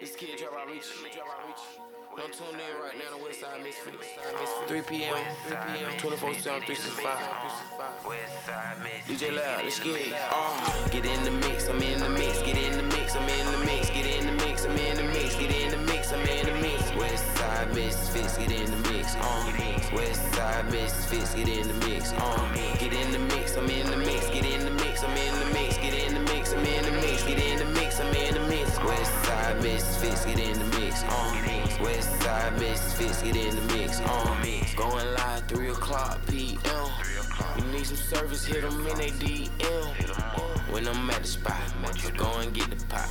This kid drop out reach. Don't tune in right now to Westside Misfits. 3 p.m. 3 p.m. 24 7 365. DJ Loud, let's get it. Uh, get in the mix, I'm in the mix, get in the mix, I'm in the mix, get in the mix, I'm in the mix, get in the mix, I'm in the mix. Westside Misfits, get in the mix. On Uh, Westside Misfits, get in the mix. On Uh, get in the mix, I'm in the mix, get in the mix, I'm in the mix, get in the mix, I'm in the mix, get in the mix, I'm in the mix. Westside Misfits, get in the mix. On Uh, Westside Misfits, get in the mix. Uh, going live 3 o'clock p.m. You need some service, hit them in they DM. When I'm at the spot, go and get the pot.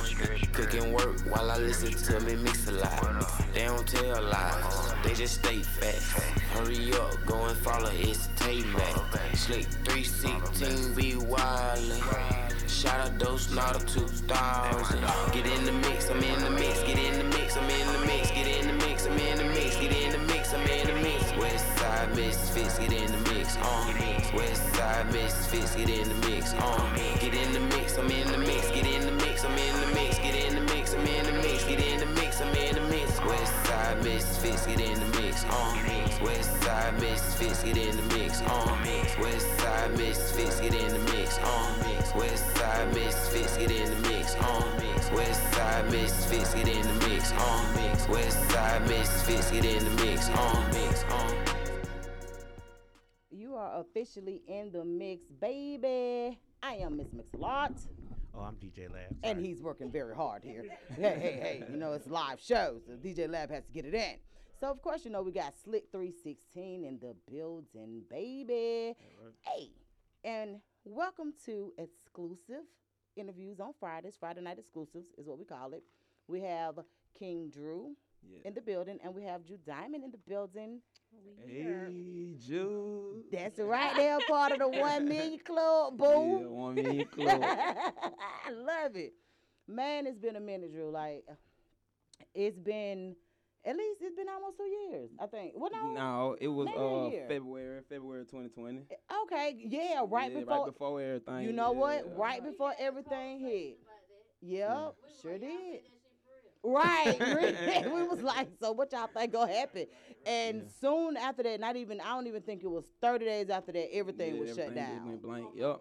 Cooking work while I listen to me mix a lot. They don't tell lies, they just stay fast. Hurry up, go and follow it's Tay Mac. Slick 316, be wildin'. Shout out those not a 2000. Get in the mix, I'm in the mix, get in the mix, I'm in the mix, get in the mix, I'm in the mix, mix, I'm in the mix. Westside Misfits, get in the mix, On uh. Westside Misfits, get in the mix, On uh. Get in the mix, I'm in the mix, get in the mix, I'm in the mix, get in the mix, I'm in the mix, get in the mix, I'm in the mix. Westside Misfits, get in the mix, uh. Westside Misfits, get in the mix, uh. Westside Misfits, get in the mix, uh. Westside Misfits, get in the mix, uh. Westside Misfits, get in the mix, uh. Westside Misfits, get in the mix, uh. Mix, uh. You are officially in the mix, baby. I am Miss Oh, I'm DJ Lab. and he's working very hard here. hey, hey, hey, you know, it's live shows. so DJ Lab has to get it in. So, of course, you know, we got Slick 316 in the building, baby. Hey, and welcome to exclusive interviews on Fridays. Friday night exclusives is what we call it. We have King Drew in the building, and we have Drew Diamond in the building. Hey, Jude. That's right, they're part of the one million club, Yeah, boo. one million club. I love it. Man, it's been a minute, Drew. Like, it's been at least it's been almost two years, I think. Well, no, no, it was uh. February, February 2020. okay, yeah, right Yeah, before. right before everything. you know what? yeah. Right before everything hit. Yep, sure did. Right, we was like, so what y'all think gonna happen? And soon after that, not even I don't even think it was thirty days after that, everything Yeah, was shut everything just down. Went blank. Yep.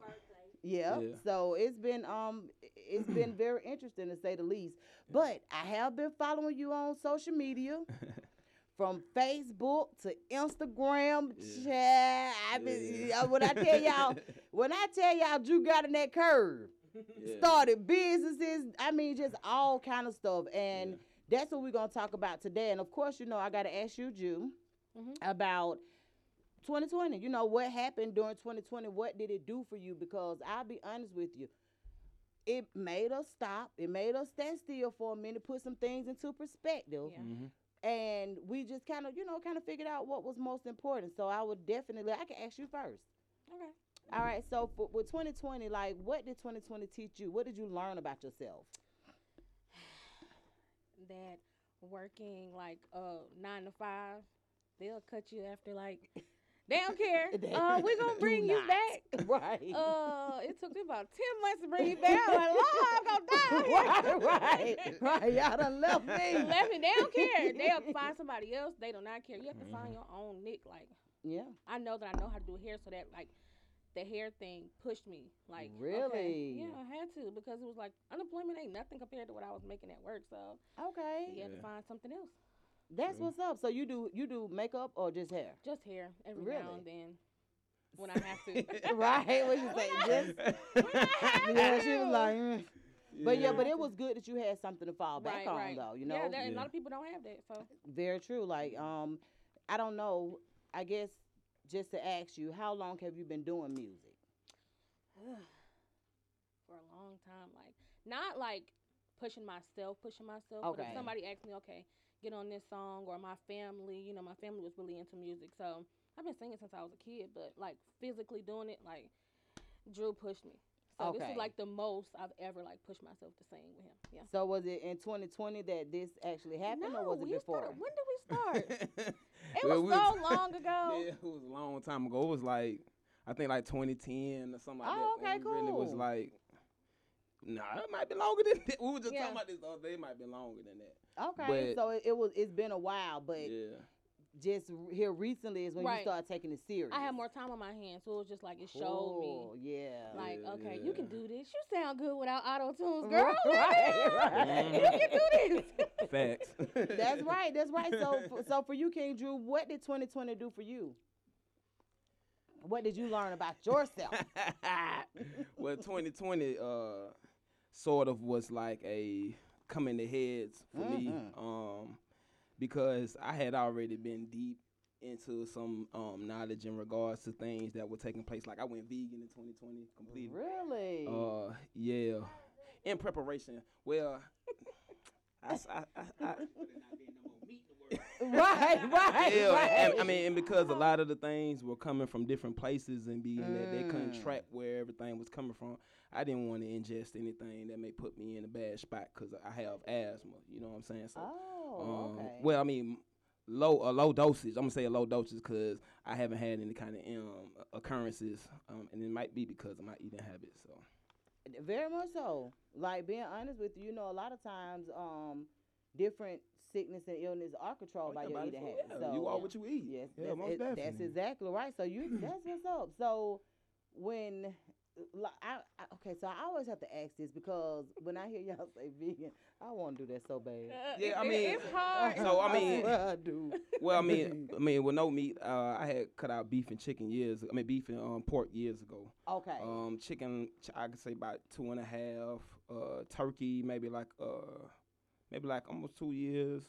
Yeah. Yeah. So it's been um it's been very interesting to say the least. But I have been following you on social media. From Facebook to Instagram, child. I been, Yeah. uh, when I tell y'all, when I tell y'all, Drew got in that curve, Yeah. started businesses. I mean, just all kind of stuff, and Yeah. that's what we're gonna talk about today. And of course, you know, I gotta ask you, Drew, Mm-hmm. about 2020. You know, what happened during 2020? What did it do for you? Because I'll be honest with you, it made us stop. It made us stand still for a minute, put some things into perspective, Yeah. Mhm. and we just kind of, you know, kind of figured out what was most important. So I would definitely, I can ask you first. Okay. All right. So for, with 2020, like, what did 2020 teach you? What did you learn about yourself? That working like uh nine to five, they'll cut you after like they don't care. Uh, we gonna bring you back. right. Uh, it took me about ten months to bring you back. I'm like, Lord, I'm gonna die. right, right, right. Y'all done left me. Left me. They don't care. They'll find somebody else. They do not care. You have to find your own nick. Like Yeah. I know that I know how to do hair, so that like the hair thing pushed me. Like okay, Really? yeah, I had to because it was like unemployment ain't nothing compared to what I was making at work. So Okay. you had to find something else. That's what's up. So you do you do makeup or just hair? Just hair every Really? now and then when I have to. right. What you say? Just yeah. She was like. mm. But yeah, Yeah. but it was good that you had something to fall back right, on, right. though. You know, yeah, there, a lot of people don't have that. So very true. Like, um, I don't know. I guess just to ask you, how long have you been doing music? for a long time, like not like pushing myself, pushing myself. But if somebody asked me, okay, get on this song, or my family, you know, my family was really into music, so I've been singing since I was a kid. But like physically doing it, like Drew pushed me. So this is like the most I've ever like pushed myself to sing with him. Yeah. So was it in 2020 that this actually happened, no, or was it before? started. When did we start? It was we so long ago. Yeah, it was a long time ago. It was like I think like 2010 or something like that. Oh, that. okay, we Really was like Nah, it might be longer than that. We were just Yeah. talking about this the other day. It might be longer than that. Okay, But- so it, it was. It's been a while, but yeah. Just here recently is when you Right. start taking it serious. I had more time on my hands, so it was just like it showed Oh, me. yeah. Like, Yeah, okay, you can do this. You sound good without auto tunes, girl. right, right. You can do this. Facts. That's right. That's right. So, for, so for you, King Drew, what did 2020 do for you? What did you learn about yourself? well, 2020 uh sort of was like a coming to heads for me Mhm. um because I had already been deep into some um knowledge in regards to things that were taking place like I went vegan in 2020 completely. really? Uh yeah. In preparation. Well, I, right, right, yeah, right. and, I mean, and because a lot of the things were coming from different places and being that they couldn't Mm. track where everything was coming from, I didn't want to ingest anything that may put me in a bad spot because I have asthma. You know what I'm saying? So, oh, um, okay. well, I mean, low a low dosage. I'm gonna say a low dosage because I haven't had any kind of um, occurrences, um, and it might be because of my eating habits. So, Very much so. Like being honest with you, you know, a lot of times, um, different sickness and illness are controlled by Yeah, your eating habits. yeah, So you are what you eat. Yes, yeah, that's, most it- that's exactly right. So you that's what's up. So when I, I okay, so I always have to ask this because when I hear y'all say vegan, I want to do that so bad. Yeah, I mean, it's hard. So, I mean- swear I do. Well, I mean, I mean, with no meat, uh, I had cut out beef and chicken years. I mean, beef and um, pork years ago. Okay. Um, chicken, I could say about two and a half. Uh, turkey, maybe like uh, maybe like almost two years.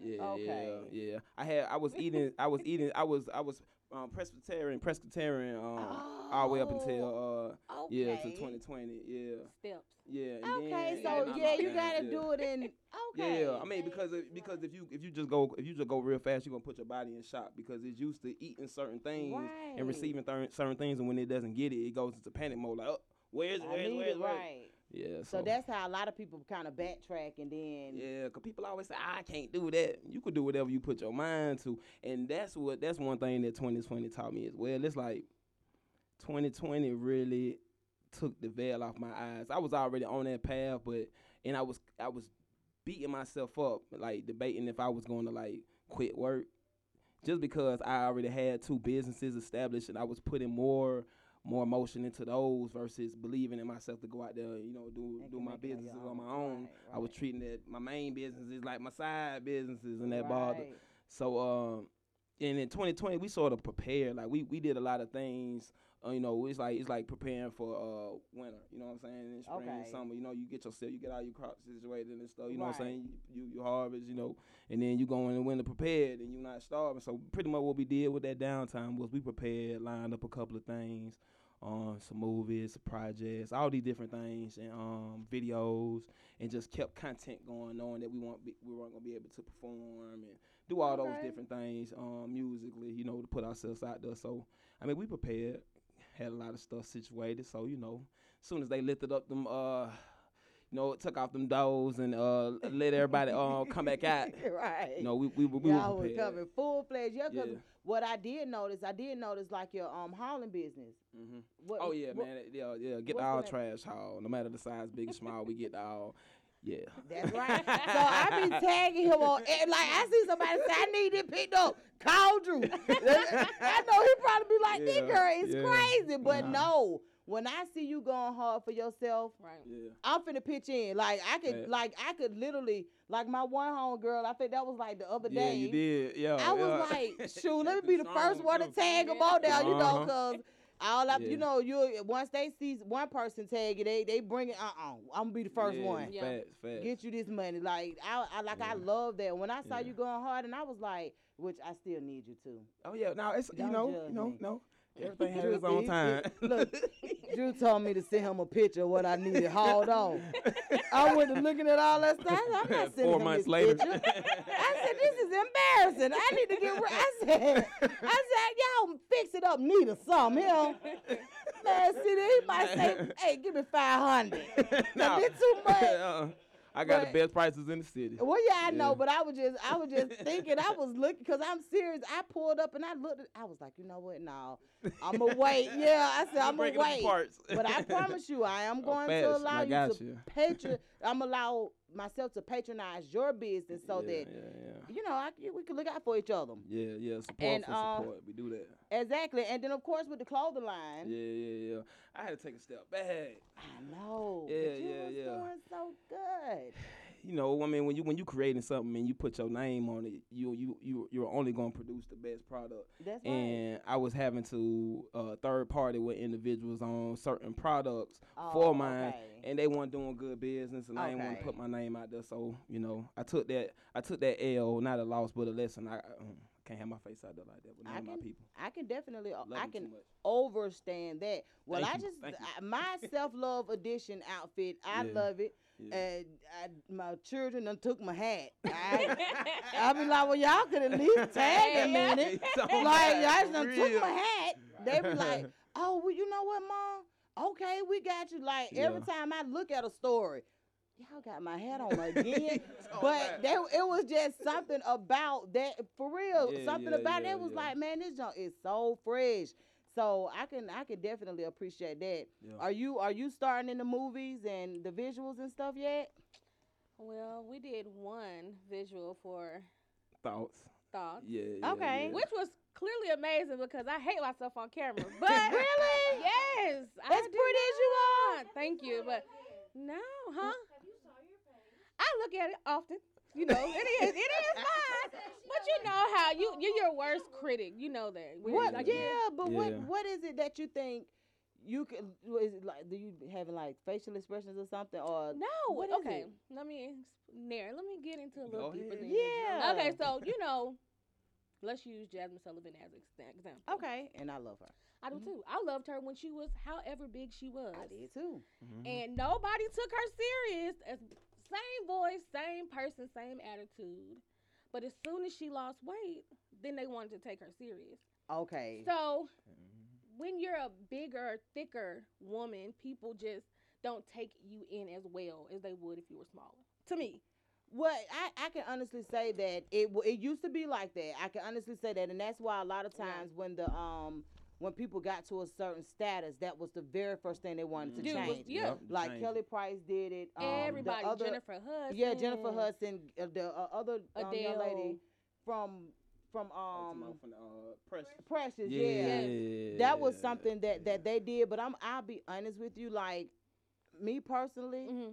Yeah, Okay. yeah, yeah. I had, I was eating, I was eating, I was, I was um, pescatarian, pescatarian, um, all the way up until uh, okay. yeah, to 2020. Yeah, Steps. yeah. Okay, then, so yeah, you gotta yeah. do it in. Okay. Yeah, I mean because if, because if you if you just go if you just go real fast, you're gonna put your body in shock because it's used to eating certain things Right. and receiving thir- certain things, and when it doesn't get it, it goes into panic mode. Like, oh, where's Where's it? Where's? Where's right. Yeah. So So, that's how a lot of people kind of backtrack and then. yeah, cause people always say I can't do that. You could do whatever you put your mind to, and that's what that's one thing that 2020 taught me as well. It's like 2020 really took the veil off my eyes. I was already on that path, but and I was I was beating myself up, like debating if I was going to like quit work, just because I already had two businesses established and I was putting more more emotion into those versus believing in myself to go out there, you know, do do my make it on businesses on my own. own. Right, I was treating that my main business is like my side businesses and that. Right. So um, and in 2020 we sort of prepared. Like we we did a lot of things. Uh, you know, it's like it's like preparing for uh winter. You know what I'm saying? In spring and Okay. summer. You know, you get yourself, you get all your crops situated and stuff. You know what I'm saying? You, you you harvest. You know, and then you go in the winter prepared and you're not starving. So pretty much what we did with that downtime was we prepared, lined up a couple of things. Um, some movies, some projects, all these different things, and um, videos, and just kept content going, knowing that we weren't be, we weren't gonna be able to perform and do all those different things um, musically, you know, to put ourselves out there. So I mean, we prepared, had a lot of stuff situated. So you know, as soon as they lifted up them, uh, you know, took off them doors and uh, let everybody uh, come back out. right. You know, we we, we Y'all were coming full fledged. Yeah, Yeah. what I did notice, I did notice like your um hauling business. hmm What, Oh yeah, what- man. Yeah, yeah. Get what's all trash haul, no matter the size, big or small. We get all. Yeah. That's right. so I be tagging him on, and like I see somebody say, I need it picked up. Call Drew. I know he probably be like, this Yeah, girl is yeah. crazy, but Nah. no. When I see you going hard for yourself, Right. Yeah. I'm finna pitch in. Like I could, Facts. like I could literally, like my one home girl. I think that was like the other day. Yeah, day. you did. Yeah. I was like, shoot, let me be the Strong, first one to too. tag them Yeah. all down, you know, Uh-huh. cause all I, Yeah. you know, you once they see one person tag it, they they bring it. Uh, uh I'm gonna be the first yeah, one. Yeah. Facts, facts. Get you this money, like I, I like I love that. When I saw Yeah. you going hard, and I was like, which I still need you to. Oh yeah. Now it's you Don't know judge you know me. no everything has its own time. look, Drew told me to send him a picture of what I needed hauled on. I went to looking at all that stuff. I'm not sending Four him months this later. picture. I said, this is embarrassing. I need to get rid. I said, I said, y'all fix it up neat or something. Here. Man, see, he might say, hey, give me 500. no, this too much. uh, I got But- the best prices in the city. Well, yeah, I know, but I was just, I was just thinking, I was looking, because I'm serious. I pulled up and I looked, at, I was like, you know what? No, I'm gonna wait. Yeah, I said I'm gonna breaking up the wait. parts. But I promise you, I am going facts. to allow you to you. patron. I'm allow myself to patronize your business so yeah, that yeah, you know I, c- we can look out for each other. yeah, yeah, yeah. Support And, for uh, support. We do that. Exactly, and then of course with the clothing line. Yeah, yeah, yeah. I had to take a step back. I know. Yeah, but you yeah, was yeah. doing so good. You know, I mean, when you when you creating something and you put your name on it, you you you you're only gonna produce the best product. That's right. and I was having to uh, third party with individuals on certain products Oh, for mine, okay. and they weren't doing good business, and I didn't want to put my name out there. So you know, I took that I took that L, not a loss, but a lesson. I um, can't have my face out there like that with none I of my can- people. I can definitely, Love I can overstand that. Well, Thank I you, just. I, my self love edition outfit. I Yeah. love it. Yeah. And I, my children done took my hat. I, I be like, well, y'all could at least tag a Yeah. minute. It's like right, y'all done for took my hat. They be like, oh, well, you know what, mom? Okay, we got you. Like every time I look at a story, y'all got my hat on again. all but right. they, it was just something about that for real. Yeah, something yeah, about yeah, it was yeah. like, man, this junk is so fresh. So I can I can definitely appreciate that. Yeah. Are you are you starting in the movies and the visuals and stuff yet? well, we did one visual for Thoughts? thoughts, Yeah. yeah Okay. yeah. which was clearly amazing because I hate myself on camera. But Really? Yes, As pretty as you are. Thank you, but no, huh? I look at it often. You know, it is. It is fine. But you know how you you're your worst critic. You know that. When- What? like, yeah, but what what is it that you think you can? Is it like do you having like facial expressions or something or? No. What is okay. it? Let me Nair, Let me get into a little Go deeper. ahead. Than Yeah. Okay. So you know, let's use Jazmine Sullivan as an example. Okay, and I love her. I do too. I loved her when she was however big she was. I did too. Mhm. and nobody took her serious. As same voice, same person, same attitude. But as soon as she lost weight, then they wanted to take her serious. Okay. So Mhm. when you're a bigger, thicker woman, people just don't take you in as well as they would if you were smaller. To me, Well, I, I can honestly say that it it used to be like that. I can honestly say that, and that's why a lot of Yeah. times when the um when people got to a certain status, that was the very first thing they wanted to Dude, was- change. yeah. Yep, Like change Kelly. Price did it. Um, everybody, other- Jennifer Hudson, Yeah, Jennifer Hudson, uh, the uh, other um, young lady from from um from uh, press. Precious. Yeah. Yeah, yeah. that was something that that they did. But I'm I'll be honest with you, like me personally, hmm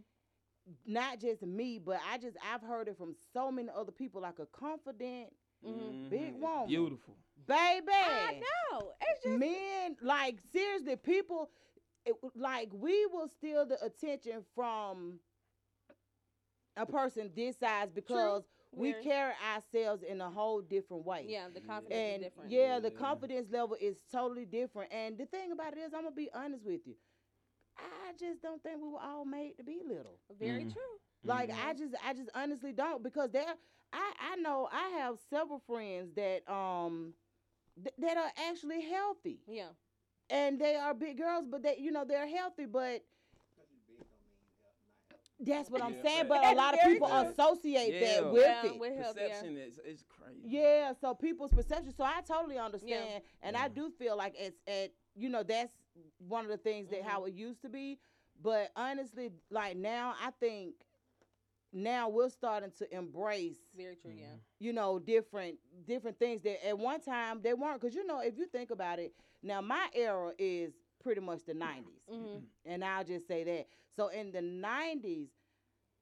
not just me, but I just I've heard it from so many other people, like a confident Mhm. Big woman. Beautiful. Baby. I know. It's just Men, like seriously, people, it, like we will steal the attention from a person this size because we Very. carry ourselves in a whole different way. yeah, the confidence And is different. yeah, the Yeah. confidence level is totally different. And the thing about it is, I'm gonna be honest with you. I just don't think we were all made to be little. Very Mhm. true. Like Mm-hmm. I just I just honestly don't because there I I know I have several friends that um th- that are actually healthy Yeah. and they are big girls but they you know they're healthy but that's what I'm Yeah, saying fact. but a lot of people true. associate Yeah. that with Yeah, it. with health, yeah. Perception is is crazy. Yeah, so people's perception. So I totally understand, and I do feel like it's at you know that's one of the things that Mm-hmm. how it used to be. But honestly, like now, I think now we're starting to embrace Very true. Yeah. you know different different things that at one time they weren't. Because you know if you think about it, now my era is pretty much the '90s, hmm and I'll just say that. So in the '90s.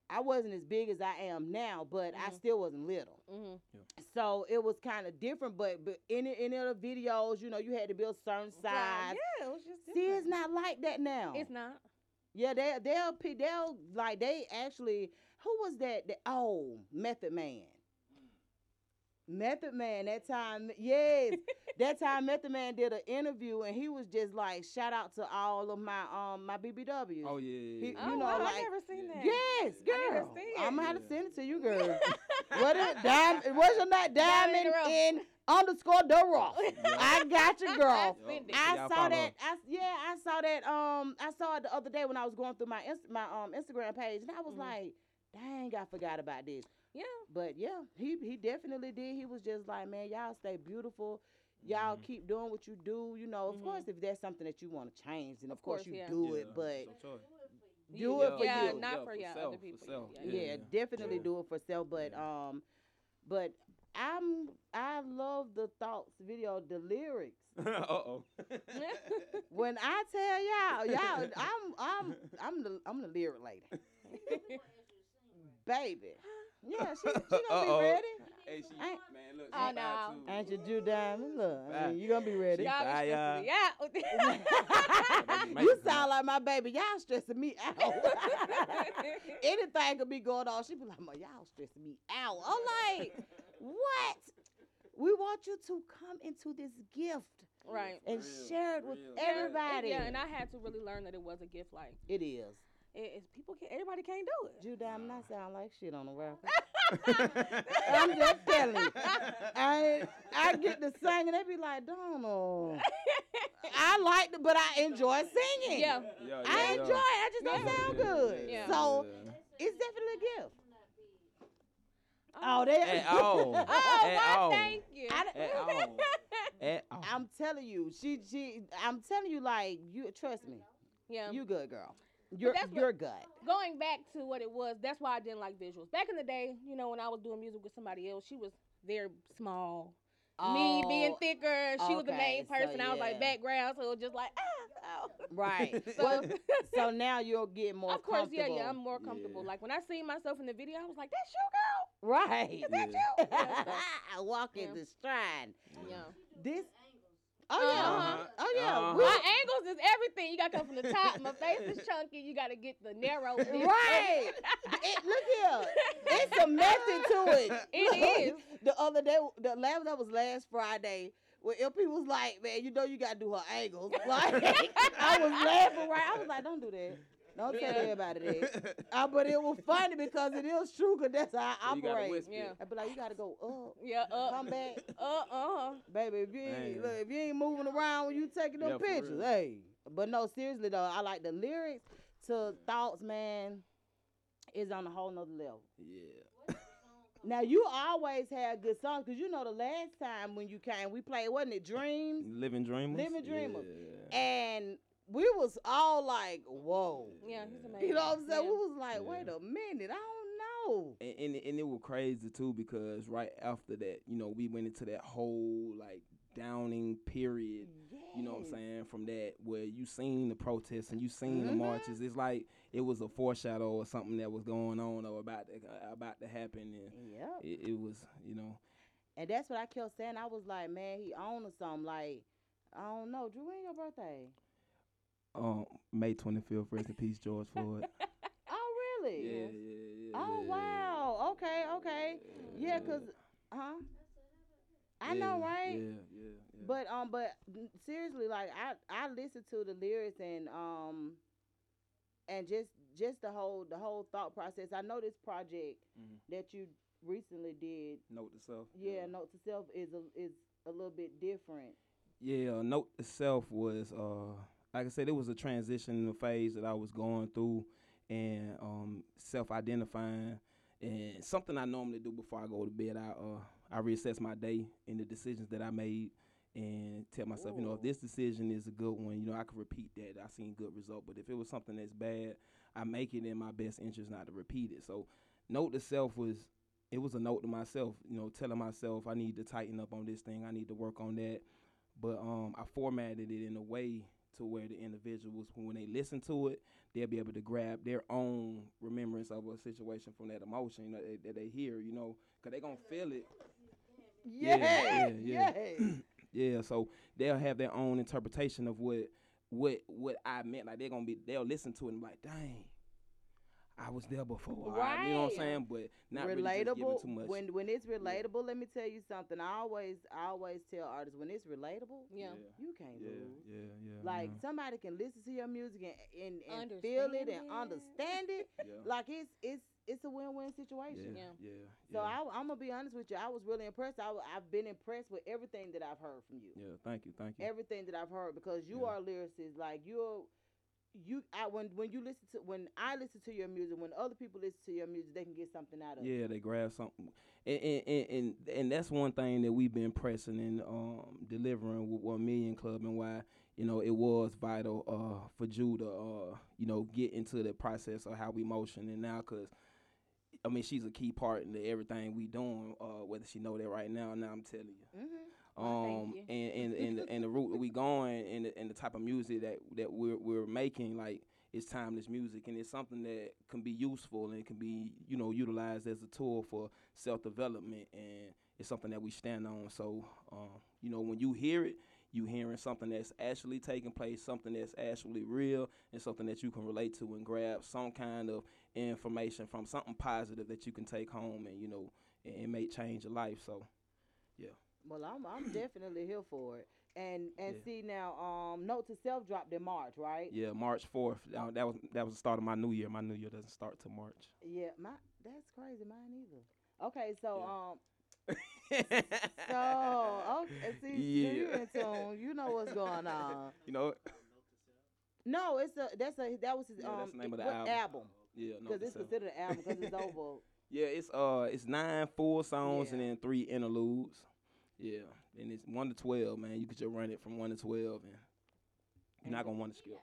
I wasn't as big as I am now, but I Mhm. still wasn't little hmm so it was kind of different. But but in the- in the other videos, you know, you had to be a certain size. Yeah, it was just See, it's not like that now. It's not. Yeah, they they'll pick they'll like they actually who was that? The, oh, Method Man. Method Man, that time, yes, that time Method Man did an interview and he was just like, shout out to all of my um my BBWs. Oh yeah. He- yeah, Oh, you know, wow, like- I never seen that. Yes, I need to girl. it. I'm gonna have to send it to you, girl. what is diamond? What's your name? Diamond Diamond in underscore the rough. I got you, girl. Send. I saw that. I, yeah, I saw that. Um, I saw it the other day when I was going through my Inst- my um Instagram page, and I was Mhm. like, dang, I forgot about this. Yeah. But yeah, he he definitely did. He was just like, man, y'all stay beautiful. Y'all Mhm. keep doing what you do. You know, of Mhm. course, if there's something that you want to change, then of, Of course, course, you yeah. do Yeah, it. But it's do it for yeah, you. not Yeah, for for yeah, self, other for people. self. Yeah. yeah, Yeah. definitely Yeah. do it for self. But Yeah. um, but I'm I love the thoughts video, the lyrics. uh oh. When I tell y'all, y'all, I'm I'm I'm the I'm the lyric lady, baby. Yeah, she she gonna Uh-oh. be ready. hey, she, Ain't- man, look. Oh, she no. fine, too. Ain't you Jew Diamond? Look, I mean, you gonna be ready. She Y'all be fire. stressing me out. Make you sound like my baby. Y'all stressing me out. Anything could be going on. She be like, "Ma, y'all stressing me out." I'm like, "What? We want you to come into this gift right. and Real, share it with real. Everybody." Yeah, and I had to really learn that it was a gift. Like, it is. It, it's people can everybody can't do it. Jew Diamond, I sound like shit on the record. I'm just telling you. I I get to sing and they be like, Donald. I like it, but I enjoy singing. Yeah. Yeah, I yeah, enjoy it. yeah. I just don't Yeah. sound good. Yeah. So yeah. it's definitely a gift. Oh, oh they At all. Oh, At why, all. thank you. I, At all. At all. I'm telling you, she she I'm telling you like you trust me. yeah. You good girl. You're that's what- you're. Going back to what it was, that's why I didn't like visuals. Back in the day, you know, when I was doing music with somebody else, she was very small. Me being Oh, thicker, she was the okay, main so person. I was like background, so it was just like ah. oh. Right. So, Well, so now you'll get more of course, yeah, comfortable. yeah, I'm more comfortable. Yeah. Like when I see myself in the video, I was like, "That's you, girl." Right. that Yeah. you? Yeah, so, I walk in Yeah. the stride. yeah. This. Oh yeah. Uh-huh. Oh yeah. Uh-huh. We- My angles is everything. You got to come from the top. My face is chunky. You got to get the narrow. this, Right. it, look here. It's a method to it. It Look, The other day, the last that was last Friday. When LP was like, "Man, you know you gotta do her angles." Like, I was laughing. Right, I was like, "Don't do that. Don't tell Yeah. everybody that." Uh, but it was funny because it is true. Cause that's how I So you operate. Yeah. I'd be like, "You gotta go up, Yeah. Uh, come back, Uh. Uh. baby. If you ain't, look, if you ain't moving around when you taking them Yeah, pictures, hey." But no, seriously though, I like the lyrics to thoughts, man. Is on a whole nother level. Yeah. Now you always had good songs because you know the last time when you came, we played wasn't it Dreams, Living Dreamers. Living Dreamers. Yeah. and we was all like, "Whoa," Yeah. He's amazing. you know what I'm saying? Yeah. We was like, Yeah. "Wait a minute, I don't know." and, and and it was crazy too because right after that, you know, we went into that whole like downing period. You know what I'm saying? From that where you seen the protests and you seen the Mhm. marches, it's like it was a foreshadow or something that was going on or about to, uh, about to happen, and Yep. it, it was you know And that's what I kept saying. I was like, "Man, he owned something." Like, I don't know, Drew. When your birthday? Um May 25th, rest in peace, George Floyd. Oh, really? yeah, yeah, yeah. Oh yeah, wow. Okay. Okay. Yeah, cause, huh? I know, right? Yeah, yeah, yeah. But um, but seriously, like I I listened to the lyrics and um, and just just the whole the whole thought process. I know this project Mhm. that you recently did. note to self. Yeah, note to self is a is a little bit different. Yeah, note to self was uh like I said, it was a transition phase that I was going through and um self identifying and something I normally do before I go to bed, I uh I reassess my day and the decisions that I made and tell myself, you know, if this decision is a good one, you know, I can repeat that. I seen good result. But if it was something that's bad, I make it in my best interest not to repeat it. So note to self was it was a note to myself, you know, telling myself I need to tighten up on this thing, I need to work on that but um, I formatted it in a way to where the individuals, when they listen to it, they'll be able to grab their own remembrance of a situation from that emotion you know, that, that they hear, you know, because they're going to feel it. Yeah, Yeah, yeah, yeah. Yeah, so they'll have their own interpretation of what what what I meant. Like they're gonna be, they'll listen to it and be like, dang, I was there before. I- you know what I'm saying? But not really relatable too much. when when it's relatable. Let me tell you something. I always I always tell artists when it's relatable, Yeah. you can't yeah, lose. yeah, yeah. Like yeah, somebody can listen to your music and and, and feel it and understand it. yeah, Like it's it's it's a win win situation. yeah, Yeah. yeah, So yeah. I, I'm gonna be honest with you. I was really impressed. I, I've been impressed with everything that I've heard from you. Yeah, thank you, thank you. Everything that I've heard because you Yeah. are a lyricist. Like you're, you I when when you listen to when I listen to your music, when other people listen to your music, they can get something out of it. Yeah, they grab something, and and, and and and that's one thing that we've been pressing and um delivering with One Million Club, and why you know it was vital uh for Jew to uh you know get into the process of how we motion, and now because I mean she's a key part in everything we doing, uh whether she know that right now. or Now I'm telling you. Mm-hmm. Um and and and, the- and the route that we going and the, and the type of music that that we're we're making like it's timeless music. And it's something that can be useful and it can be you know utilized as a tool for self development and it's something that we stand on. So um you know when you hear it you hearing something that's actually taking place something that's actually real and something that you can relate to and grab some kind of information from something positive that you can take home and you know and, and make change your life. So Well, I'm I'm definitely here for it. And and Yeah. see now, um, Note to Self dropped in March, right? Yeah, March fourth. Uh, that was that was the start of my new year. My new year doesn't start till March. Yeah, my that's crazy. Mine either. Okay, so Yeah. um, so okay, see, Yeah. you in tune. You know what's going on. you know, No, it's a that's a that was his Yeah, um name of the album. album yeah, no, because it's so- considered an album because it's over. yeah, it's uh, it's nine full songs and then three interludes. Yeah, and it's one to twelve, man. You could just run it from one to twelve, and you're not gonna want to skip.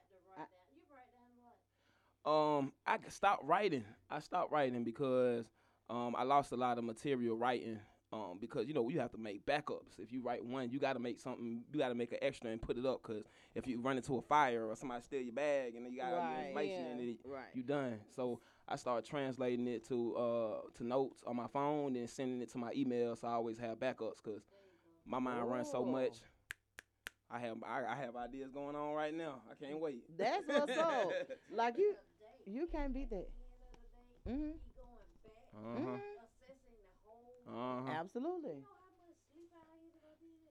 Um, I c- stopped writing. I stopped writing because um, I lost a lot of material writing. Um, because you know you have to make backups. If you write one, you got to make something. You got to make an extra and put it up. Cause if you run into a fire or somebody steal your bag and then you got all your information yeah. in it, Right. you done. So I started translating it to uh to notes on my phone and sending it to my email. So I always have backups. Cause my mind runs so much. I have I, I have ideas going on right now. I can't wait. That's what's up. Like you, you can't beat that. Mhm. Uh huh. Mhm. Uh huh. Absolutely.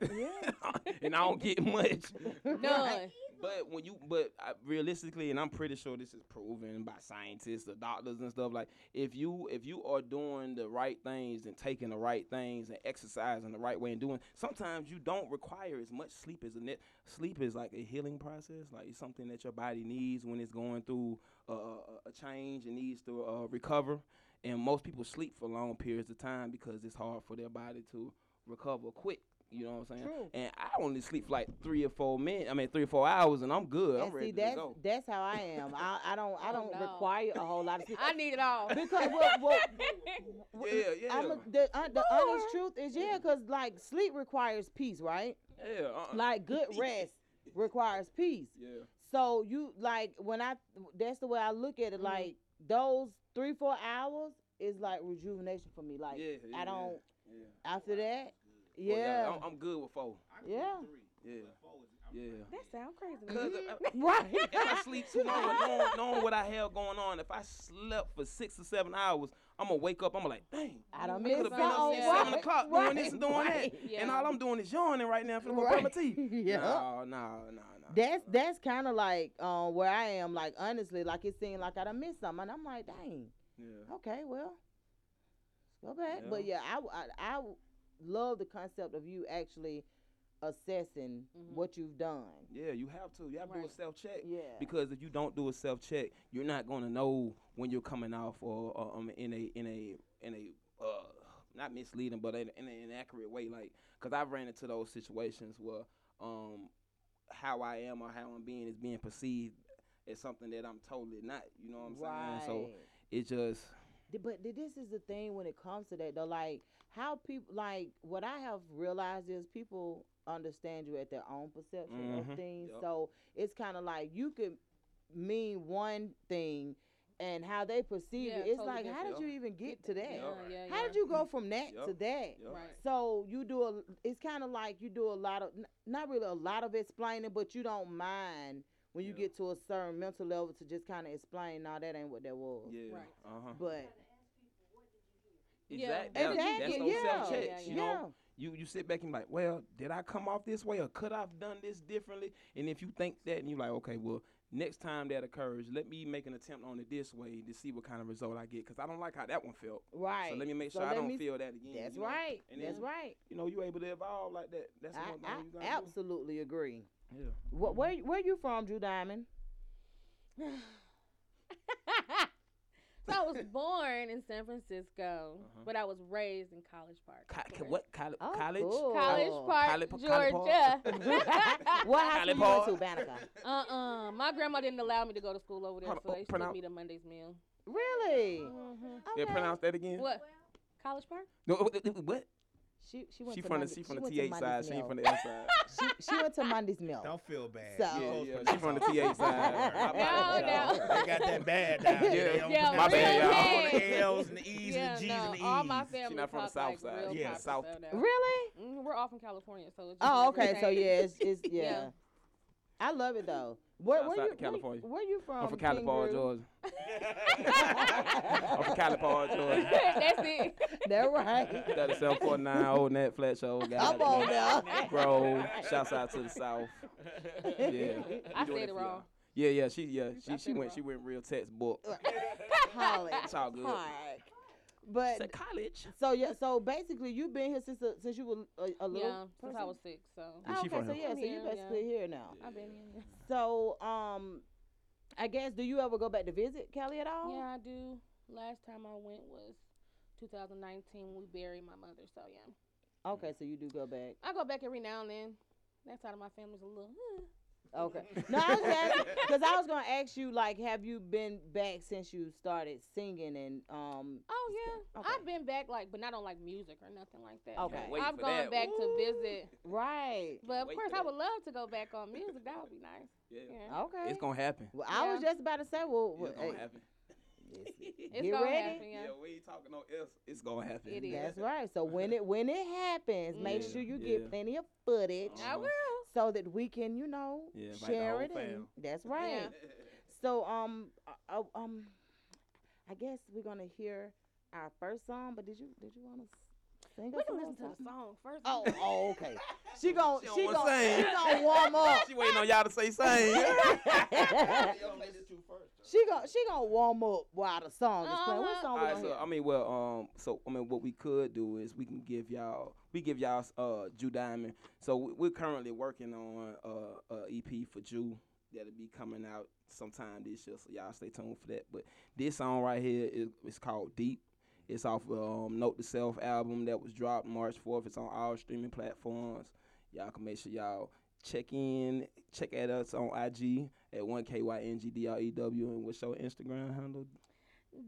Yeah. and I don't get much. None. But when you, but I, realistically, and I'm pretty sure this is proven by scientists, or doctors, and stuff. Like if you if you are doing the right things and taking the right things and exercising the right way and doing, sometimes you don't require as much sleep as a net. Sleep is like a healing process. Like it's something that your body needs when it's going through uh, a- a change and needs to uh, recover. And most people sleep for long periods of time because it's hard for their body to recover quick. You know what I'm saying? True. And I only sleep for like three or four minutes. I mean, three or four hours, and I'm good. I'm And ready see, to that's go. that's how I am. I, I don't I Oh, don't no. require a whole lot of sleep. I need it all. because what, what, what Yeah, yeah. I'm a, the uh, the honest truth is yeah, cause like sleep requires peace, right? Yeah. Uh, Like good rest requires peace. Yeah. So you like when I that's the way I look at it. Mhm. Like those three four hours is like rejuvenation for me. Like yeah, yeah, I don't Yeah. after that. Well, Yeah, I'm, I'm good with four. yeah, Yeah. Yeah. That sound crazy. Cause if, right. if I sleep too long, knowing, knowing what I have going on, if I slept for six or seven hours, I'm gonna wake up. I'm like, dang. I don't I miss could have been up since Yeah. seven o'clock doing this and doing right. that, Yeah. and all I'm doing is yawning right now. Finna go brush my Right. teeth. Yeah. No, no, no, no. That's that's kind of like uh, where I am. Like honestly, like it seemed like I done missed something, and I'm like, dang. Yeah. Okay, well, let's go back. But Yeah. I, I, w- I, I w- love the concept of you actually assessing Mhm. what you've done. Yeah, you have to. You have to do a self check. Yeah. Because if you don't do a self check, you're not gonna know when you're coming off or, or um in a in a in a uh not misleading but in, in an inaccurate way. Like, cause I've ran into those situations where um how I am or how I'm being is being perceived as something that I'm totally not. You know what I'm right. saying? So it just But this is the thing when it comes to that though, like how people like what I have realized is people understand you at their own perception Mhm. of things. Yup. So it's kind of like you could mean one thing, and how they perceive Yeah, it. It's totally like how did different. you even get to that? Yeah, yeah, How yeah. did you go from that to that? Yup. Right. So you do a. It's kind of like you do a lot of, n- not really a lot of explaining, but you don't mind when you Yeah. get to a certain mental level to just kind of explain. No, that ain't what that was. yeah. Right. Uh huh. But Yeah. Exactly. That's, exactly, that's those yeah, self checks. Yeah, You yeah. know, you you sit back and be like, well, did I come off this way or could I've done this differently? And if you think that and you're like, okay, well, next time that occurs, let me make an attempt on it this way to see what kind of result I get because I don't like how that one felt. right. So let me make So sure I don't feel that again. That's you know? right. And That's then, right. You know, you're able to evolve like that. That's I, one thing you I gotta absolutely agree. Yeah. What, where where you from, Drew Diamond? so I was born in San Francisco, Uh-huh. but I was raised in College Park. Co- Florida. what college? Oh, college? cool. College Oh. Park, College- College Georgia. what high College school you went to, Banneker? uh-uh. My grandma didn't allow me to go to school over there, Hold so oh, they pronounce- took me to Mundy's Mill. Really? hmm Yeah, pronounce that again. What? College Park? No, what? What? She she went She to from the she from the went TH side. She ain't Mill. from the F side. she, she went to Mundy's Mill. Don't feel bad. So- Yeah, yeah. She from the pronounce TH side. I No, no. They got that bad down there. Yeah. They don't Yeah, My bad, y'all. All the L's and the E's yeah, and the G's no. and the E's. All my family not from the south like side. Yeah, south. so. Really? Mhm, We're all from California, so it's just Oh, okay. So yeah, it's, it's yeah. Yeah. I love it though. Where, Shouts where out you to California. Where, where you from? I'm from Cali King Georgia. I'm from Cali Park, Georgia. That's it. That right. 3749 Old Net Flat Show. Guys. I'm on there. Grove. Shouts out to the South. Yeah. I said for it y'all. wrong. Yeah, yeah, she yeah, she I she went she went real textbook. College. It's all good. Park. But Said college. so yeah, so basically you've been here since uh, since you were a, a little. Yeah, since I was six, so Yeah, Oh, okay, so yeah, so you Yeah, basically here now. I've been here. So um, I guess do you ever go back to visit Cali at all? Yeah, I do. Last time I went was 2019. We buried my mother, so yeah. Okay, so you do go back. I go back every now and then. That side of my family's a little. "Huh." Okay. No, I was asking because I was gonna ask you like, have you been back since you started singing and um? Oh yeah, Okay. I've been back like, but not on like music or nothing like that. Okay. Wait I've gone that. back to visit, Right. but of Wait course I would love to go back on music. That would be nice. Yeah. Yeah. Okay. It's gonna happen. well, I was just about to say, well, well It's gonna hey, happen. It's Get gonna ready. happen. Yeah. we ain't talking no else. It's gonna happen. It is. that's right. So when it when it happens, make Yeah, sure you yeah. get plenty of footage I will. So that we can, you know, Yeah, share it. And, that's right. Yeah. So um, uh, uh, um, I guess we're gonna hear our first song. But did you did you want to sing? We can listen to the song first. Oh, oh, okay. She gon' She don't she wanna gon' sing. she gon' warm up. She waiting on y'all to say sing. she gon' she gon' warm up while the song is playing. What Uh-huh. song All we so hear? I mean, well, um, so I mean, what we could do is we can give y'all, we give y'all uh Jew Diamond. So we, we're currently working on uh, a EP for Jew that'll be coming out sometime this year. So y'all stay tuned for that. But this song right here is it's called Deep. It's off of um, Note to Self album that was dropped March 4th. It's on all streaming platforms. Y'all can make sure y'all check in, check at us on IG at 1KYNGDREW and what's your Instagram handle?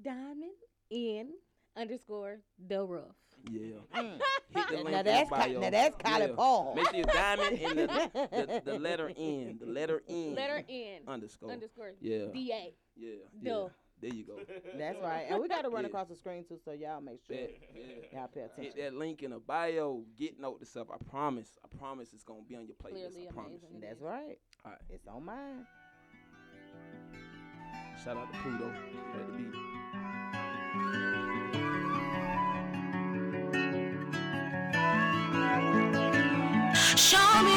Diamond in underscore the rough. Yeah. Mm. Hit the link now that's the Ka- bio. now that's Kylie Yeah. Paul. Make sure you diamond in the, the, the letter N. The letter N. Letter N underscore. underscore Yeah. D A. Yeah. Duh. Yeah. There you go. That's right. And we gotta run Yeah. across the screen too, so y'all make sure Bet. Yeah. y'all pay attention. Hit that link in the bio. Get note to self. I promise. I promise it's gonna be on your playlist. Clearly I promise. amazing. That's right. All right. It's on mine. Shout out to Pluto. At the beat. Show me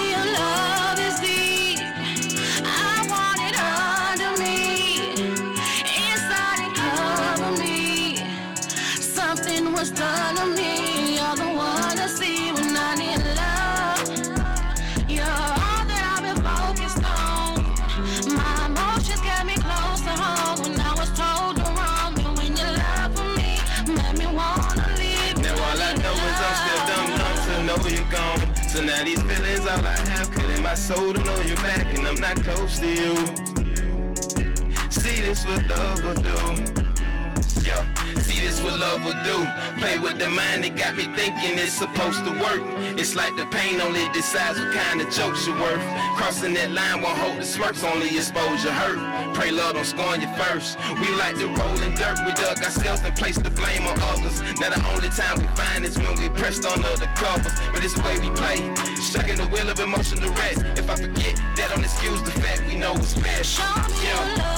to know you're back and I'm not close to you. See this what love will do. Yeah, what love will do. Play with the mind, it got me thinking it's supposed to work. It's like the pain only decides what kind of jokes you're worth. Crossing that line won't hold the smirks, only expose your hurt. Pray love don't scorn you first. We like to roll in dirt, we dug ourselves and place the blame on others. Now the only time we find is when we pressed on other covers. But it's the way we play, striking the wheel of emotion to rest. If I forget, that don't excuse the fact we know it's best. Show me your love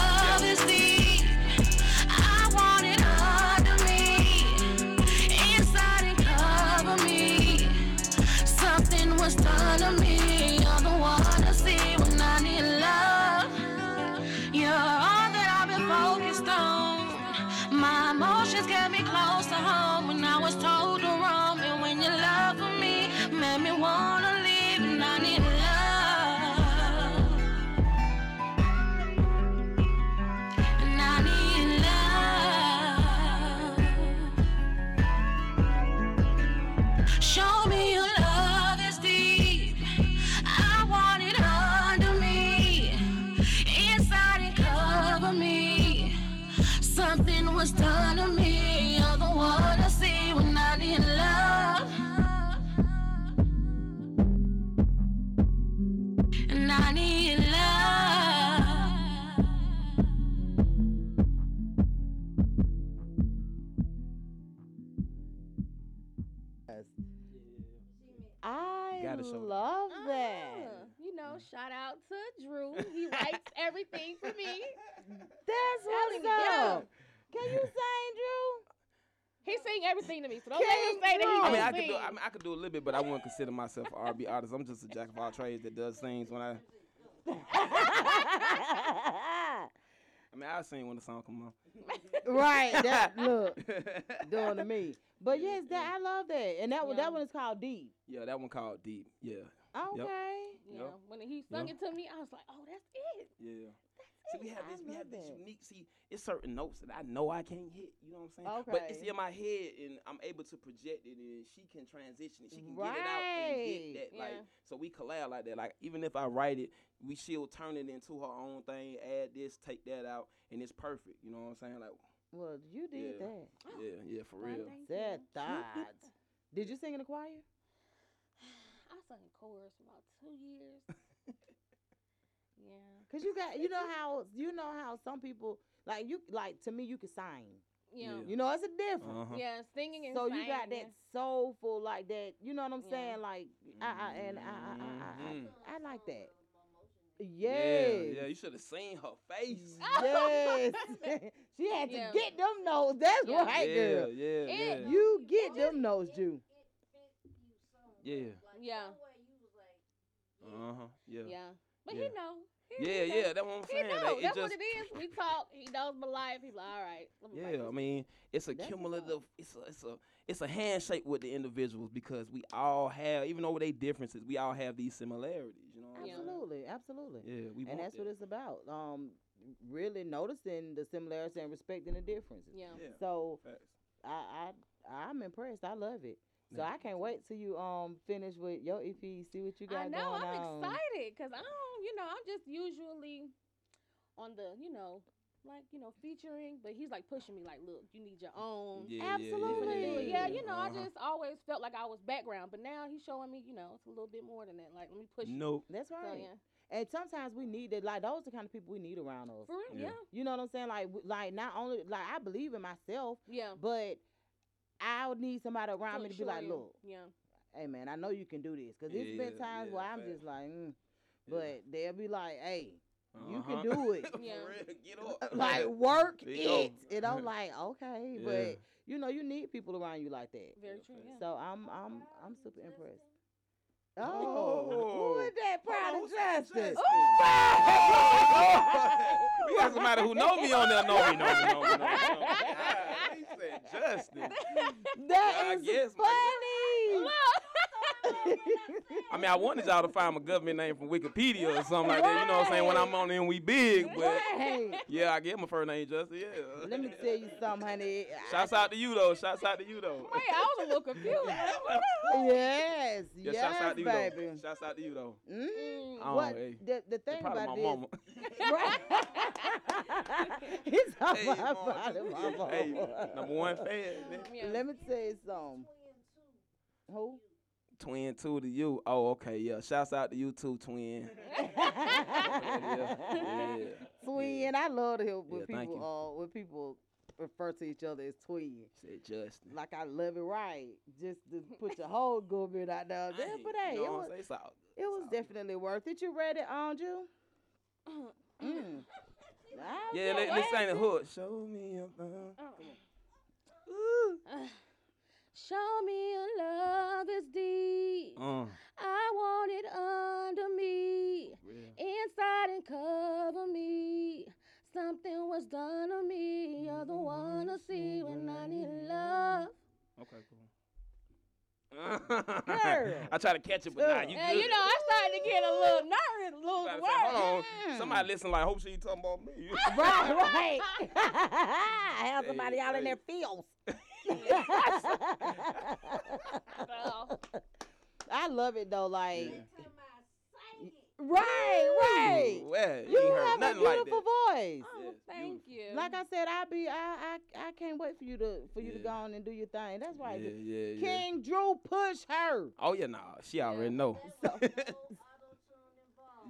I Gotta show that. love that. Uh, you know, shout out to Drew. He writes everything for me. That's Telling what's me, yeah. up. Can you sing, Drew? He sing everything to me, so don't King let him say that he I mean, I could sing. do. I, mean, I could do a little bit, but I wouldn't consider myself an R&B artist. I'm just a jack of all trades that does things when I. I mean, I'll sing when the song come on. right. That look doing to me. But yes, that I love that, and that one that one is called Deep. Yeah, that one called Deep. Yeah, Okay. yeah, Yep. when he sung Yep. it to me, I was like, oh, that's it. yeah. See, we have I this. We have this that. unique. See, it's certain notes that I know I can't hit. You know what I'm saying? Okay. But it's in my head, and I'm able to project it, and she can transition it. She can get it out and Right. get that. Like, so we collab like that. Like, even if I write it, we she'll turn it into her own thing. Add this, take that out, and it's perfect. You know what I'm saying? Like, Well, you did Yeah. that. yeah, yeah, for Well, real. thank Said that. Did you sing in the choir? I sang sung chorus for about two years. yeah. Cause you got, you know how, you know how some people like you, like to me, you can sing. Yeah. Yeah. You know, it's a difference. Uh-huh. Yeah, singing and singing. So you got singing. that soulful, like that. You know what I'm Yeah. saying? Like, I, I and I, I, I. I, I like that. Yes. Yeah, yeah. You should have seen her face. Yes. she had to Yeah. get them notes. That's Yeah. right, yeah, girl. yeah, It- yeah, You get them notes, Jewel. yeah. Yeah. Uh huh. Yeah. Yeah. But Yeah. he know. He Yeah, yeah, that's what I'm He saying. know. Like, That's just, what it is. We talk. He knows my life. He's like, all right. let me Yeah, I mean, it's a That's cumulative. It's a, it's a, it's a handshake with the individuals because we all have, even though they differences, we all have these similarities. You know what I'm saying? Absolutely, absolutely. Yeah, we and want that's that. what it's about. Um, really noticing the similarities and respecting the differences. Yeah. Yeah. So Facts. I, I, I'm impressed. I love it. So I can't wait till you um finish with your EP. See what you got going on. I know. going I'm on. excited because I don't, you know, I'm just usually on the, you know, like, you know, featuring, but he's like pushing me, like, look, you need your own. Yeah, yeah, yeah, Absolutely. Yeah, you know, I Uh-huh. just always felt like I was background, but now he's showing me, you know, it's a little bit more than that. Like, let me push you. Nope. That's So, right. yeah. And sometimes we need it. Like those are the kind of people we need around us. For real, Yeah. yeah. You know what I'm saying? Like, like not only like I believe in myself, Yeah. but I would need somebody around me to be like, you. look, Yeah. hey man, I know you can do this. Cause Yeah, it's been times yeah, where I'm facts. just like, mm, Yeah. but they'll be like, hey, You can Uh-huh. do it. Yeah. Get up. like work There you go. it. And I'm like, okay, Yeah. but you know, you need people around you like that. Very true. Yeah. So I'm I'm I'm super impressed. Oh. Oh, who is that proud Hold of on, who's justice? we got somebody who know me on there. Know me, know me, know me, know me. Know me. Said Justin. That I is guess, funny. I mean, I wanted y'all to find my government name from Wikipedia or something like that. You know what I'm saying? When I'm on there and we big, but Right. yeah, I get my first name Justin. Yeah. Let me tell you something, honey. Shouts out to you though. Shouts out to you though. Wait, I was a little confused. Yes, Yeah, yes, shouts out to you baby. though. Shouts out to you though. Mm. Oh, what hey. the the thing Probably about my it mama. is, right? He's talking Hey, about mama. probably my mama. Hey, number one fan. man. Let me tell you something. Who? Twin two to you. Oh, okay, yeah. Shouts out to you too, twin. yeah, yeah. Twin. I love to hear when Yeah, thank people uh when people refer to each other as twin. Said Justin. Like I love it right. Just to put your whole good bit out there. there but hey, you it know what was, I'm saying? It's all it was definitely worth it. You read it on you? Mm. Yeah, let, let's sing the hook. Show me your love. Show me your love is deep. Uh, I want it under me, real. inside and cover me. Something was done to me. You're the one to see when I need love. Okay, cool. Girl. I try to catch it, but nah, you good. you know, I started to get a little nervous, lose say, words. Hold on. Somebody listen like, hope she ain't talking about me. right, right. I Have Hey, somebody out in their fields. So, I love it though. Like, Yeah. Right, right. Well, You have a nothing like beautiful voice. Oh, Yes, thank you. Like I said, I be I I I can't wait for you to for you to go on and do your thing. That's right. Yeah, yeah, yeah. King Drew push her. Oh yeah, nah, she already know. So,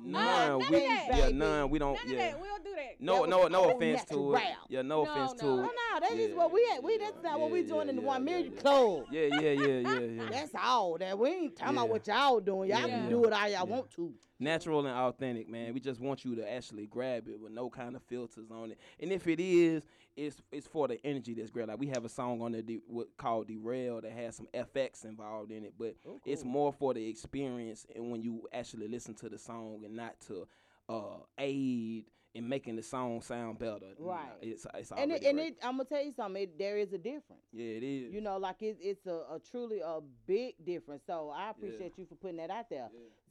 Uh, none, none we, yeah, none. We don't. None yeah. We don't do that. No, That no, no all offense to it. Yeah, no, No, offense no. to oh it. no, that's just Yeah, what we at. We that's not what we doing in the yeah, million club. Yeah, yeah, yeah, yeah, yeah. That's all that we ain't talking about what y'all doing. Y'all can do it how y'all want to. Natural and authentic, man. We just want you to actually grab it with no kind of filters on it. And if it is, it's it's for the energy that's great. Like we have a song on there de- what, called Derail that has some FX involved in it, but it's more for the experience and when you actually listen to the song and not to uh, aid in making the song sound better. Right. It's it's And it, and it, I'm gonna tell you something. It, there is a difference. yeah, it is. You know, like it, it's a, a truly a big difference. So I appreciate you for putting that out there.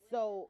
So,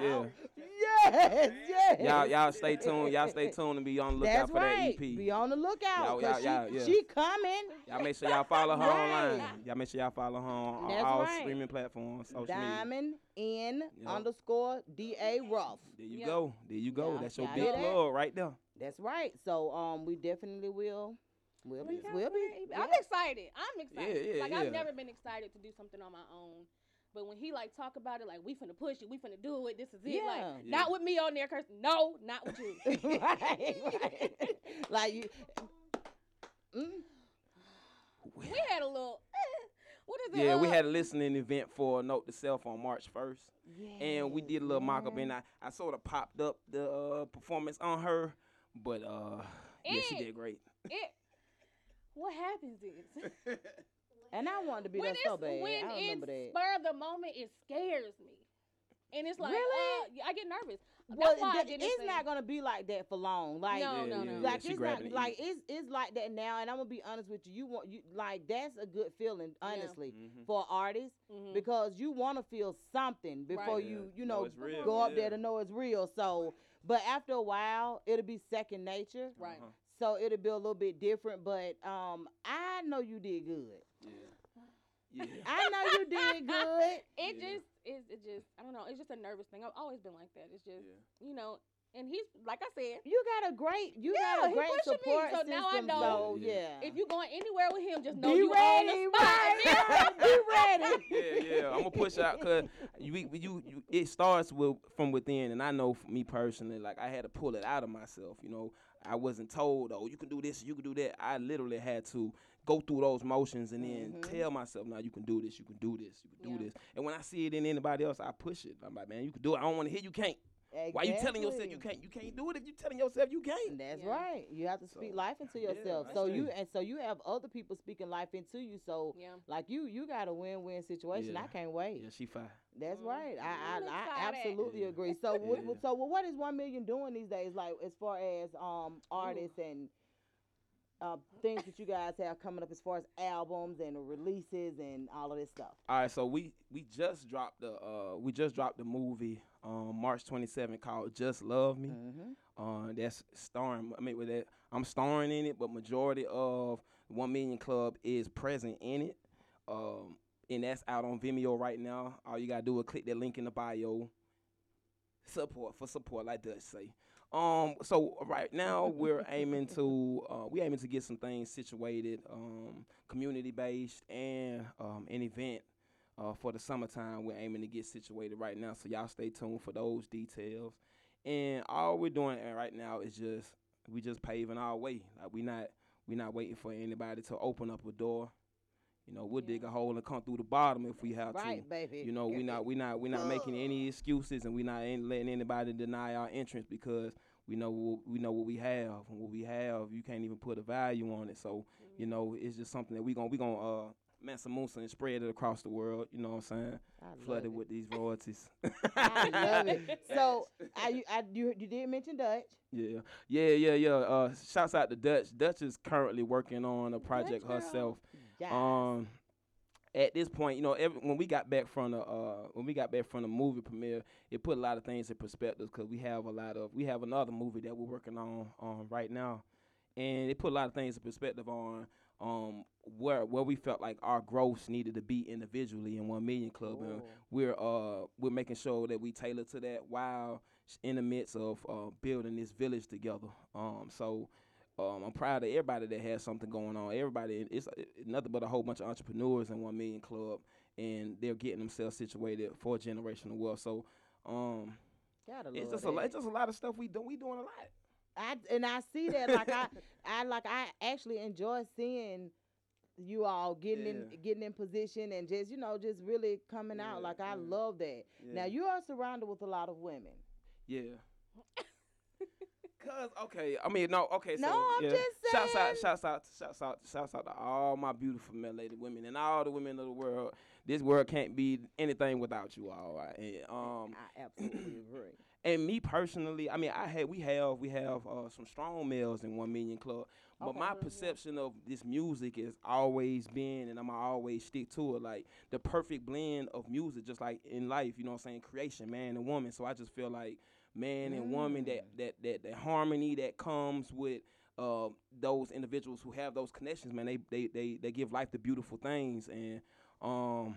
Yeah. Yes, yes. y'all, y'all stay tuned. Y'all stay tuned and be on the lookout That's for right. that EP. Be on the lookout. Y'all- 'cause y'all- y'all- yeah. she coming. Y'all make sure y'all follow her Right. online. Y'all make sure y'all follow her on That's all right. streaming platforms, social media. Diamond N Yep. underscore D A Rough. There you Yeah. go. There you go. Yeah, That's your y'all big hear plug right there. That's right. So um, we definitely will. We'll be. We'll be. I'm yeah. excited. I'm excited. yeah, like yeah. I've never been excited to do something on my own. But when he like talk about it, like we finna push it, we finna do it. This is it. Like Yeah. Yeah. not with me on there, curse. No, not with you. right, right. like you. Mm, we had a little. eh, what is it? Yeah, we uh, had a listening event for Note to Self on March 1st. And we did a little mock up, and I, I sort of popped up the uh, performance on her. But uh, yeah, she did great. it. What happens is And I wanted to be when there so bad. when I it's remember that. spur of the moment, it scares me. And it's like, Really? uh, I get nervous. Well, That's why th- didn't it's say- not gonna be like that for long. Like, No, yeah, no, no. yeah, like she it's grabbing not it like it's it's like that now. And I'm gonna be honest with you. You want you like that's a good feeling, honestly, Mhm. for artists Mhm. because you want to feel something before Right. you Yeah, you know know real, go up yeah. there to know it's real. So, but after a while, it'll be second nature. Right. Uh-huh. So it'll be a little bit different. But um, I know you did good. Yeah. Yeah. I know you did good. It Yeah. just is. It just. I don't know. It's just a nervous thing. I've always been like that. It's just Yeah. you know. And he's like I said. You got a great, you Yeah, got a he great pushing me, support so system. now I know. So Yeah. yeah. If you're going anywhere with him, just know be you ready, on the spot. right? right, Be ready. yeah, yeah. I'm gonna push out because you, you, you, it starts with from within, and I know for me personally, like I had to pull it out of myself. You know, I wasn't told, oh, you can do this, you can do that. I literally had to go through those motions and then Mhm. tell myself, now you can do this, you can do this, you can do Yeah. this. And when I see it in anybody else, I push it. I'm like, man, you can do it. I don't want to hear you can't. Why you telling yourself you can't? You can't do it if you're telling yourself you can't. That's Yeah. right. You have to speak So, life into yourself. I so you and so you have other people speaking life into you. So Yeah. like you, you got a win-win situation. Yeah. I can't wait. Yeah, she fine. That's Mhm. right. I I'm I, I absolutely Yeah. agree. So what, Yeah. so what is one million doing these days? Like as far as um artists and uh, things that you guys have coming up as far as albums and releases and all of this stuff. All right, so we we just dropped the uh we just dropped the movie um March 27 called Just Love Me. Mm-hmm. Uh, that's starring. I mean, with that, I'm starring in it, but majority of One Million Club is present in it. Um, and that's out on Vimeo right now. All you gotta do is click that link in the bio. Support for support, like Dutch say. Um, so right now we're aiming to uh, we aiming to get some things situated, um, community based and um, an event uh, for the summertime. We're aiming to get situated right now, so y'all stay tuned for those details. And all we're doing right now is just we just paving our way. Like we not we not waiting for anybody to open up a door. You know, we'll dig a hole and come through the bottom if we have to. Right, baby. You know, we not we not we not making any excuses, and we're not letting anybody deny our entrance because we know what, we know what we have, and what we have, you can't even put a value on it. So you know, it's just something that we gonna we gonna uh Mansa Musa and spread it across the world. You know what I'm saying? I love Flooded it. with these royalties. I love it. So, I, you, I, you, you did mention Dutch. Yeah, yeah, yeah, yeah. Uh, shouts out to Dutch. Dutch is currently working on a project girl. herself. Yes. Um, at this point, you know, every, when we got back from the uh, when we got back from the movie premiere, it put a lot of things in perspective because we have a lot of we have another movie that we're working on um, right now, and it put a lot of things in perspective on um where where we felt like our growth needed to be individually in one million club. And we're uh we're making sure that we tailor to that while in the midst of uh building this village together. Um so um, I'm proud of everybody that has something going on. Everybody, it's, it's nothing but a whole bunch of entrepreneurs in One Million Club, and they're getting themselves situated for generational wealth. So, um, it's just a lot, it's just a lot of stuff we do. We doing a lot. I and I see that like I I like I actually enjoy seeing you all getting in getting in position and just you know just really coming out Yeah, like I love that. Now you are surrounded with a lot of women. Yeah. Cause okay, I mean no, okay. No, so, I'm yeah. just Shouts out, shouts out, shouts out, shouts out to all my beautiful melanated women and all the women of the world. This world can't be anything without you all. Right? And, um, I absolutely agree. and me personally, I mean, I had we have we have uh, some strong males in One Million Club, but Okay. my perception of this music has always been, and I'm always stick to it, like the perfect blend of music, just like in life. You know what I'm saying? Creation, man and woman. So I just feel like man and woman that that that that harmony that comes with. Uh, those individuals who have those connections, man, they, they they they give life to beautiful things, and um,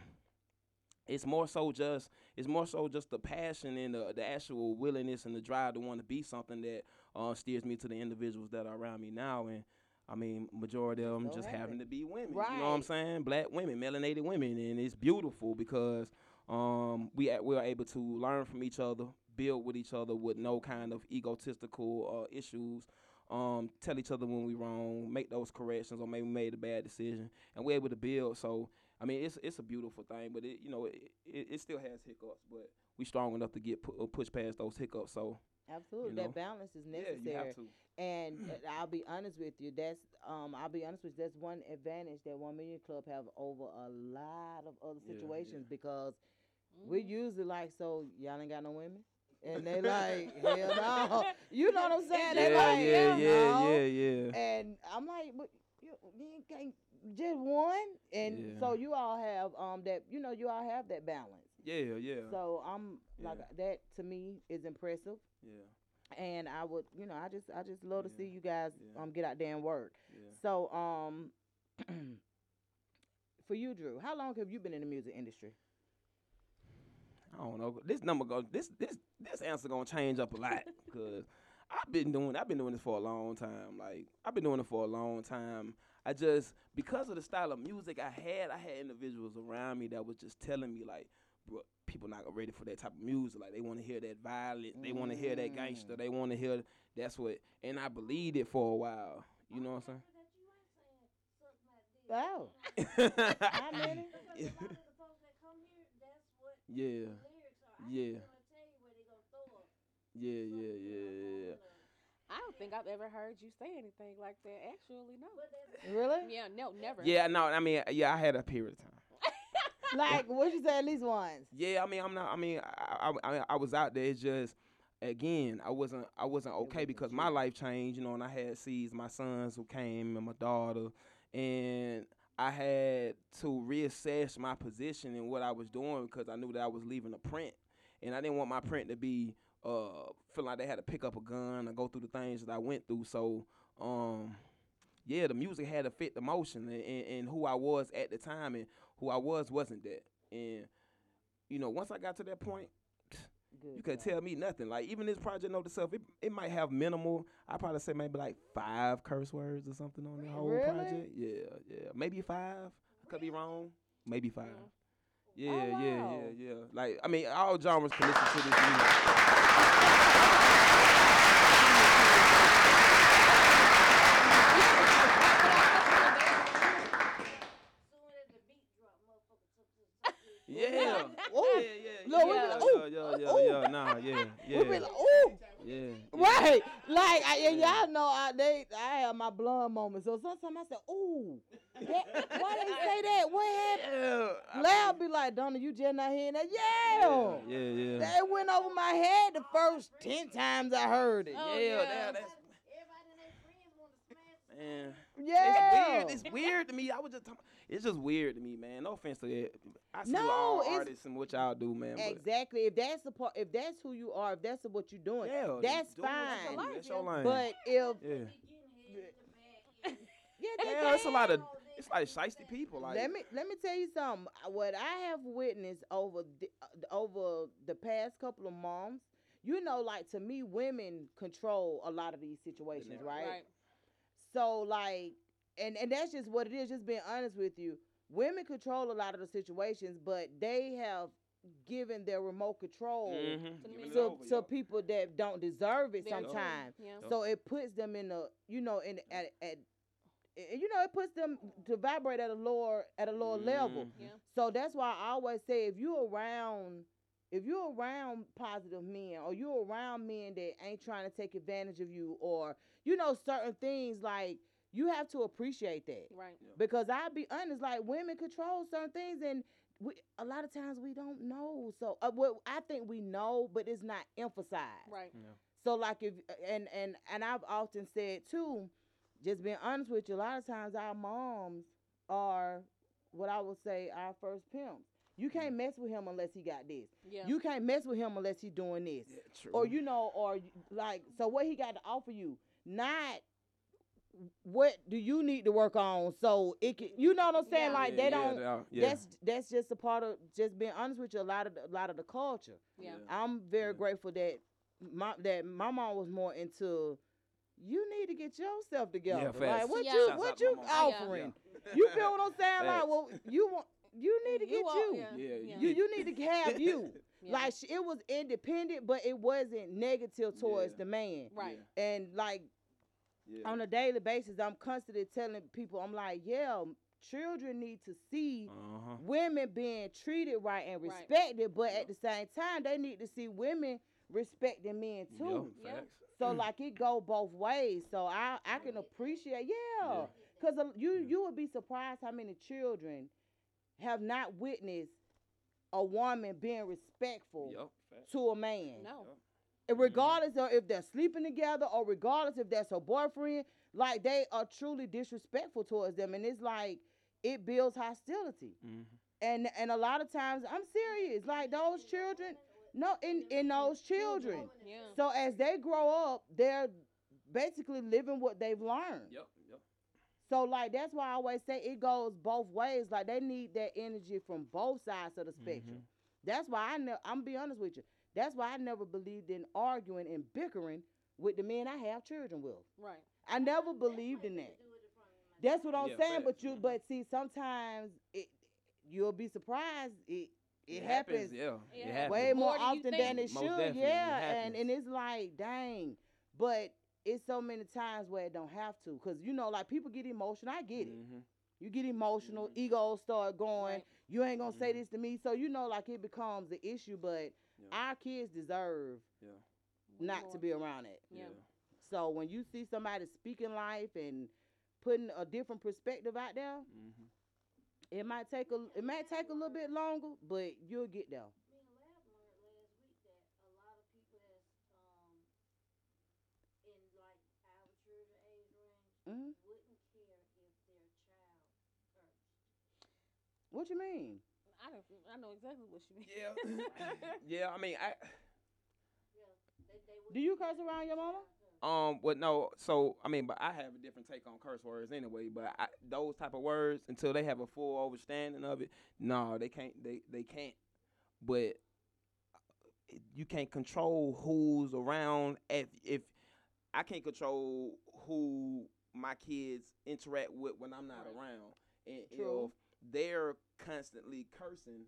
it's more so just it's more so just the passion and the, the actual willingness and the drive to want to be something that uh, steers me to the individuals that are around me now. And I mean majority of them So just have happen to be women you know what I'm saying? Black women melanated women and it's beautiful because um, we we are able to learn from each other build with each other with no kind of egotistical uh, issues um, tell each other when we wrong, make those corrections, or maybe we made a bad decision, and we're able to build. So, I mean, it's it's a beautiful thing, but it you know it, it, it still has hiccups, but we strong enough to get pu- uh, push past those hiccups. So, Absolutely, You that balance is necessary. yeah, necessary. you have to. And uh, I'll be honest with you. That's um, I'll be honest with you. That's one advantage that One Million Club have over a lot of other situations yeah. because we usually like, so y'all ain't got no women, and they like, hell no. You know what I'm saying? Yeah, they like, yeah, hell yeah, no. yeah, yeah. And I'm like, but you, you can't just one. And Yeah. so you all have um that you know you all have that balance. Yeah, yeah, So I'm like Yeah. that to me is impressive yeah, and I would, you know, I just, I just love to Yeah, see you guys yeah. um get out there and work. yeah. So um, for you, Drew, how long have you been in the music industry? I don't know. This number go. This this this answer gonna change up a lot because I've been doing. I've been doing this for a long time. Like I've been doing it for a long time. I just because of the style of music I had, I had individuals around me that was just telling me like, bro, people not ready for that type of music. Like they want to hear that violent. They want to hear that gangster. They want to hear that's what. And I believed it for a while. You know what I'm saying? Oh, saying? how many? Yeah. Yeah. Yeah, yeah, yeah, yeah. I don't think I've ever heard you say anything like that. Actually, no. Really? Yeah, no, never. Yeah, no, I mean, yeah, I had a period of time. Like what you say? At least once. Yeah, I mean, I'm not. I mean, I, I, I, I was out there. It's just, again, I wasn't, I wasn't okay wasn't because you. my life changed, you know, and I had sees my sons who came and my daughter, and I had to reassess my position and what I was doing because I knew that I was leaving a print, and I didn't want my print to be uh feeling like they had to pick up a gun and go through the things that I went through. So, um. Yeah, the music had to fit the motion and, and, and who I was at the time and who I was wasn't that. And you know, once I got to that point, Good. you can't tell me nothing. Like even this project Note to Self, it, it might have minimal. I probably say maybe like five curse words or something on the whole Really? project. Yeah, yeah, maybe five. I could be wrong. Maybe five. Mm. Yeah, Oh, yeah, wow. yeah, yeah. Like I mean, all genres can listen to this music. Yeah. Ooh. Yeah, yeah, Look, we yeah, be like, yeah, ooh, yeah, yeah, ooh. nah, yeah, yeah. We be like, ooh, Yeah. Right, like I, and y'all know I they I have my blonde moments. So sometimes I say, "Ooh, that, why they say that? What happened?" Yeah. Loud be like, "Donna, you just not hearing that?" Yeah, Yeah, yeah. They went over my head the first ten times I heard it. Oh, yeah, yeah. that- that's man. Yeah, It's weird. It's weird to me. I was just talking. It's just weird to me, man. No offense to it. I see No, all artists and what y'all do, man. but- exactly. If that's the part, if that's who you are, if that's what you're doing, Yeah, that's do fine. your That's your lane. But if yeah, yeah, they yeah, it's a lot of it's like shiesty people. Like let me let me tell you something. What I have witnessed over the, uh, over the past couple of months, you know, like to me, women control a lot of these situations, right? Right. So like, and and that's just what it is. Just being honest with you, women control a lot of the situations, but they have given their remote control Mhm. To Give me. it to, over, to people that don't deserve it Very true. sometimes. Yeah. So it puts them in a, you know, in at, at you know, it puts them to vibrate at a lower at a lower level. Mhm. Yeah. So that's why I always say if you around if you're around positive men or you're around men that ain't trying to take advantage of you or you know certain things like you have to appreciate that Right. because I'll be honest like women control certain things and we a lot of times we don't know so uh, well, I think we know but it's not emphasized Right. so like if and and and I've often said too, just being honest with you, a lot of times our moms are what I would say our first pimps. You can't mess with him unless he got this. Yeah. You can't mess with him unless he doing this. Yeah, true. Or you know, or like so what he got to offer you, not what do you need to work on so it can you know what I'm saying? Yeah. Like Yeah, they yeah, don't they are. Yeah. that's that's just a part of just being honest with you, a lot of the, a lot of the culture. Yeah. I'm very Yeah. grateful that my that my mom was more into. You need to get yourself together. facts. like what Yeah. you Shouts what you my. Yeah. offering? You feel what I'm saying? like, well, you want you need to get all- you. Yeah. Yeah, yeah. You you need to have you. Yeah. Like sh- it was independent, but it wasn't negative towards Yeah. the man. Right. And like Yeah. on a daily basis, I'm constantly telling people, I'm like, yeah, children need to see Uh-huh. women being treated right and Right. respected, but at the same time, they need to see women respecting men too. Yeah, Yeah. facts. So like it go both ways. So I I can appreciate, yeah, because you you would be surprised how many children have not witnessed a woman being respectful Yup, facts. to a man. No. And regardless of if they're sleeping together or regardless if that's her boyfriend, like they are truly disrespectful towards them, and it's like it builds hostility. Mhm. And and a lot of times I'm serious, like those children, no, in in those children. Yeah. So as they grow up, they're basically living what they've learned. Yup, yup. So like that's why I always say it goes both ways. Like they need that energy from both sides of the spectrum. That's why I ne- I'm be honest with you. That's why I never believed in arguing and bickering with the men I have children with. Right. I never believed in that. That's what I'm Yeah, saying. facts. But you, but see, sometimes it, you'll be surprised. It it, happens, Yeah, It it happens. happens. way more More often than it Most should. definitely, it Yeah, and and it's like, dang. But it's so many times where it don't have to, cause you know, like people get emotional. I get it. Mhm. You get emotional, egos start going. Right. You ain't gonna say Mhm. this to me, so you know, like it becomes the issue. But Yeah. Our kids deserve Yeah. not to be around it. Yeah. So when you see somebody speaking life and putting a different perspective out there, Mhm. it might take a it might take a little bit longer, but you'll get there. Mhm. What you mean? I don't. I know exactly what you mean. Yeah. yeah, I mean, I Do you curse around your mama? Um, but no, so I mean, but I have a different take on curse words anyway. But I, those type of words, until they have a full understanding of it, no, they can't. They they can't. But you can't control who's around. If if I can't control who my kids interact with when I'm not Right. around, and True. if they're constantly cursing,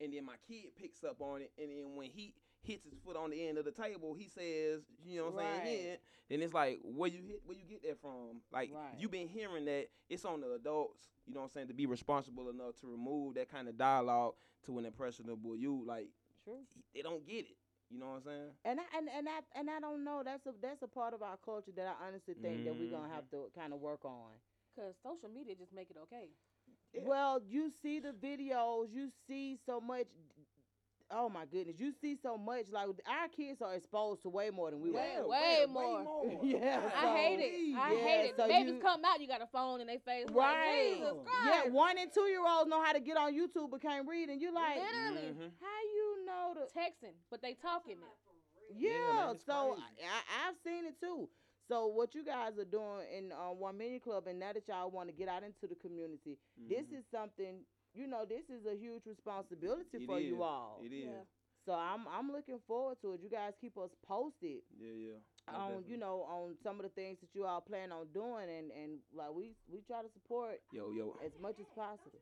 and then my kid picks up on it, and then when he hits his foot on the end of the table, he says, you know what I'm Right. saying? Yeah. Then it's like, where you hit, where you get that from? Like Right. you been hearing that it's on the adults, you know what I'm saying, to be responsible enough to remove that kind of dialogue to an impressionable you. Like True. they don't get it. You know what I'm saying? And I and, and I and I don't know. That's a that's a part of our culture that I honestly think that we're gonna Mm-hmm. have to kind of work on. Cause social media just make it okay. Yeah. Well, you see the videos, you see so much. Oh my goodness, you see so much. Like our kids are exposed to way more than we Way- were. way more. Yeah, I hate it. I Yeah, hate it. so Babies you- come out, you got a phone in their face. Like, Right. Jesus Yeah, one and two year olds know how to get on YouTube but can't read, and you like, Literally Mhm. how you know the? texting, but they talking it. Yeah, man, so crazy. I, I've seen it too. So what you guys are doing in um, One Million Club, and now that y'all want to get out into the community, this Mhm. is something. You know, this is a huge responsibility It for you all. It is. Yeah. So I'm I'm looking forward to it. You guys keep us posted Yeah, yeah. Most on definitely. you know on some of the things that you all plan on doing, and and like we we try to support Yo, yo. as much as possible.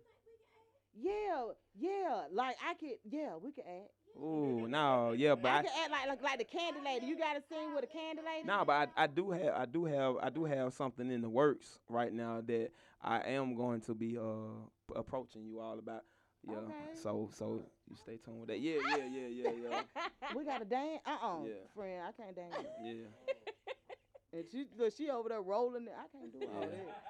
Yeah, yeah. Like I could, yeah, we could add. Ooh, no, yeah, but I I, could add like like like the candy lady. You got to sing with a candy lady. No, but I, I do have I do have I do have something in the works right now that I am going to be uh approaching you all about. Yeah. Okay. So so you stay tuned with that. Yeah, yeah, yeah, yeah, yeah. We got to dance. Uh uh Yeah. friend, I can't dance. yeah. And she look, she over there rolling it. I can't do all Yeah. that.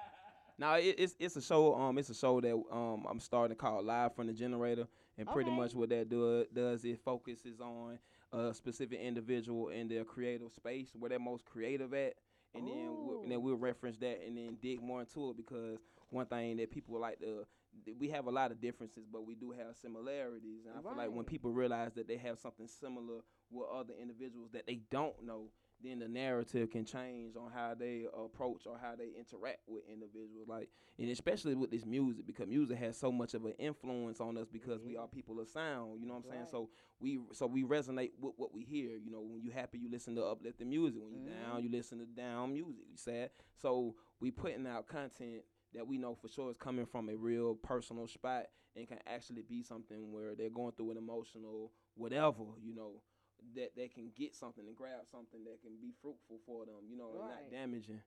Now it, it's it's a show um it's a show that um I'm starting to call Live from the Generator and pretty Okay. much what that do, uh, does it focuses on a specific individual in their creative space where they're most creative at. And then we'll, and then we'll oh. reference that and then dig more into it because one thing that people like to we have a lot of differences but we do have similarities. And I feel like when people realize that they have something similar with other individuals that they don't know then the narrative can change on how they approach or how they interact with individuals. Like, and especially with this music, because music has so much of an influence on us because we mm-hmm. are people of sound. You know what I'm saying? So we so we resonate with what we hear. You know, when you happy, you listen to uplifting music. When you down, mm-hmm. you listen to down music. You sad. So we putting out content that we know for sure is coming from a real personal spot and can actually be something where they're going through an emotional whatever. You know that they can get something and grab something that can be fruitful for them, you know, and not damaging.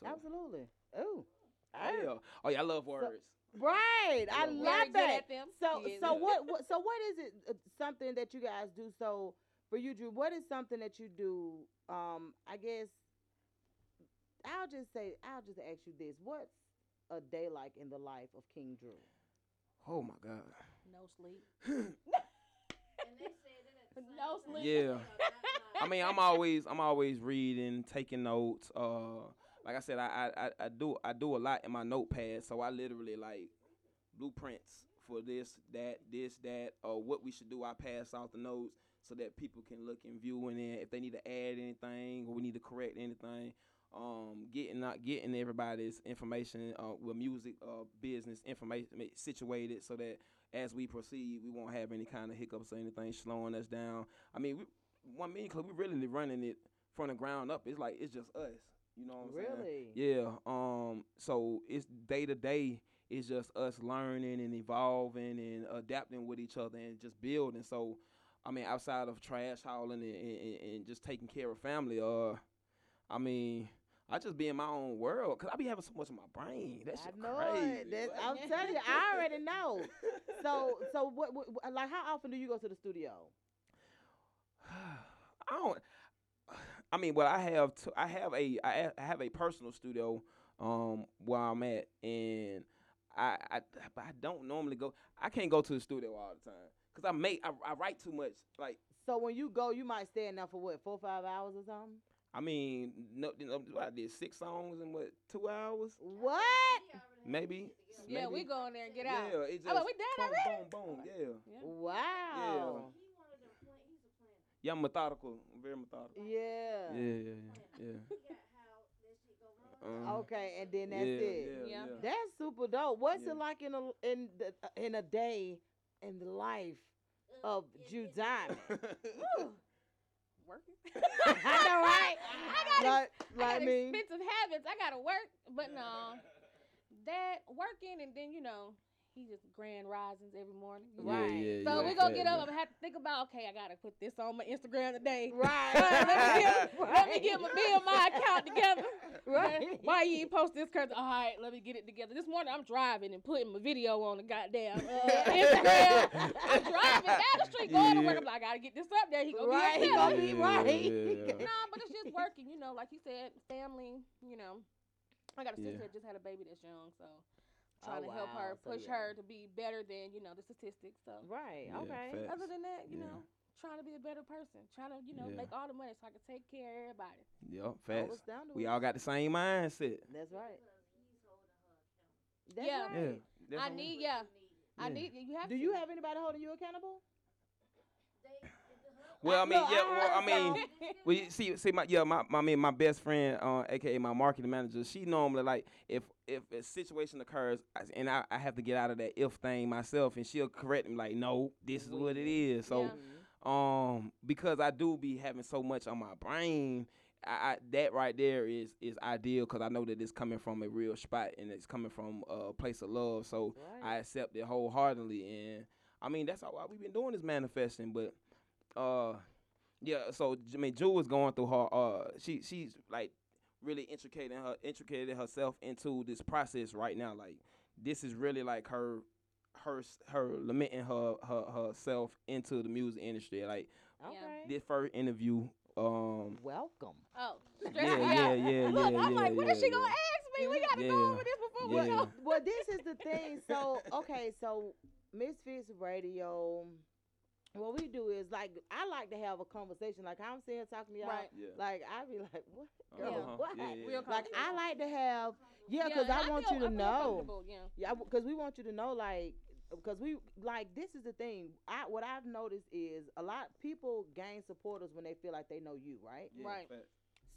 So, Absolutely. Ooh. oh yeah, oh yeah, I love words. Right. I Very love good that. at them. So Yes. so what, what so what is it uh, something that you guys do so for you Drew what is something that you do um I guess I'll just say I'll just ask you this what's a day like in the life of King Drew? Oh my God. No sleep. no sleep. Yeah. I mean, I'm always I'm always reading, taking notes. Uh, like I said, I, I I- I do I do a lot in my notepad, so I literally like blueprints for this, that, this, that, or what we should do. I pass out the notes so that people can look and view, and then if they need to add anything or we need to correct anything, um, getting not getting everybody's information uh, with music, uh, business information situated so that as we proceed, we won't have any kind of hiccups or anything slowing us down. I mean, we, one million club, we're really running it from the ground up. It's like it's just us. You know what I'm saying? Really? Yeah. Um. So it's day to day. It's just us learning and evolving and adapting with each other and just building. So, I mean, outside of trash hauling and, and, and just taking care of family, uh, I mean, I just be in my own world because I be having so much in my brain. That shit I know crazy. it. I'm telling you, I already know. So so what, what like how often do you go to the studio? I don't. I mean, well, I have t- I have a I ha- I have a personal studio um where I'm at, and I I but I don't normally go. I can't go to the studio all the time because I make I, I write too much. Like So when you go, you might stay in there for what, four or five hours or something? I mean, no, you know, I did six songs in what two hours, What? maybe. Yeah, we go in there and get Yeah, out. it's Oh, we done boom, already? boom, boom. Yeah, Yeah. Wow. yeah. Yeah, I'm methodical. I'm very methodical. Yeah. Yeah, yeah, yeah. yeah. Uh-huh. Okay, and then that's yeah, it. Yeah, Yeah. yeah. That's super dope. What's Yeah. it like in a in the in a day in the life of Jewel Diamond? Woo. Working. I know, right? I got, Like, I like got me. expensive habits. I gotta work, but no, that working and then you know he just grand risings every morning. you? Yeah, Right. yeah, So yeah, we gonna fact, get up. yeah. I'm gonna have to think about. Okay, I gotta put this on my Instagram today. Right. let, me get, let me Right. get my build my account together. Right. Why you ain't post this? Cause all right, let me get it together. This morning I'm driving and putting my video on the goddamn uh, Instagram. I'm driving down the street going to work. I'm like, I gotta get this up there. He gonna Right, be he up gonna there. be Yeah, right. yeah. Nah, but it's just working. You know, like you said, family. You know, I got a sister Yeah. that just had a baby that's young, so Oh, trying to help her, wow. So, push yeah. her to be better than you know the statistics. So Right. Yeah, Okay. fact. other than that, you Yeah. know, trying to be a better person, trying to you know Yeah. make all the money so I can take care of everybody. Yup, facts. Understandable. We all got the same mindset. That's right. That's Yeah. right. That's I what- need yeah. I need you have. Do to. you have anybody holding you accountable? Well, I mean, Look, yeah. I Well, I mean, well, you see, see, my yeah, my, my, I mean, my best friend, uh, aka my marketing manager, she normally like if if a situation occurs and I, I have to get out of that if thing myself, and she'll correct me like, no, this is what it is. So, Yeah. um, because I do be having so much on my brain. I, I, that right there is is ideal because I know that it's coming from a real spot and it's coming from a place of love. So I accept it wholeheartedly, and I mean that's all why we've been doing this manifesting. But uh, yeah. So I mean, Jewel is going through her. Uh, she she's like really intricating her intricated herself into this process right now. Like this is really like her her her lamenting her her herself into the music industry. Like Okay. this first interview. Um, Welcome. Oh, yeah, stress me yeah, yeah, Look, yeah, I'm yeah, like, what yeah, is she yeah. gonna ask me? We gotta Yeah. go over this before we Yeah. go. well, this is the thing. So, okay, so Misfits Radio, what we do is like I like to have a conversation. Like I'm sitting here talking to y'all. Right. Yeah. Like I be like, what? Girl, Uh-huh. what? Yeah, yeah. Real Like I like to have, yeah, Yeah, because and I want feel- you to I feel know. Yeah. Yeah, because we want you to know, like, because we like this is the thing. I what I've noticed is a lot people gain supporters when they feel like they know you, right? Yeah, Right. facts.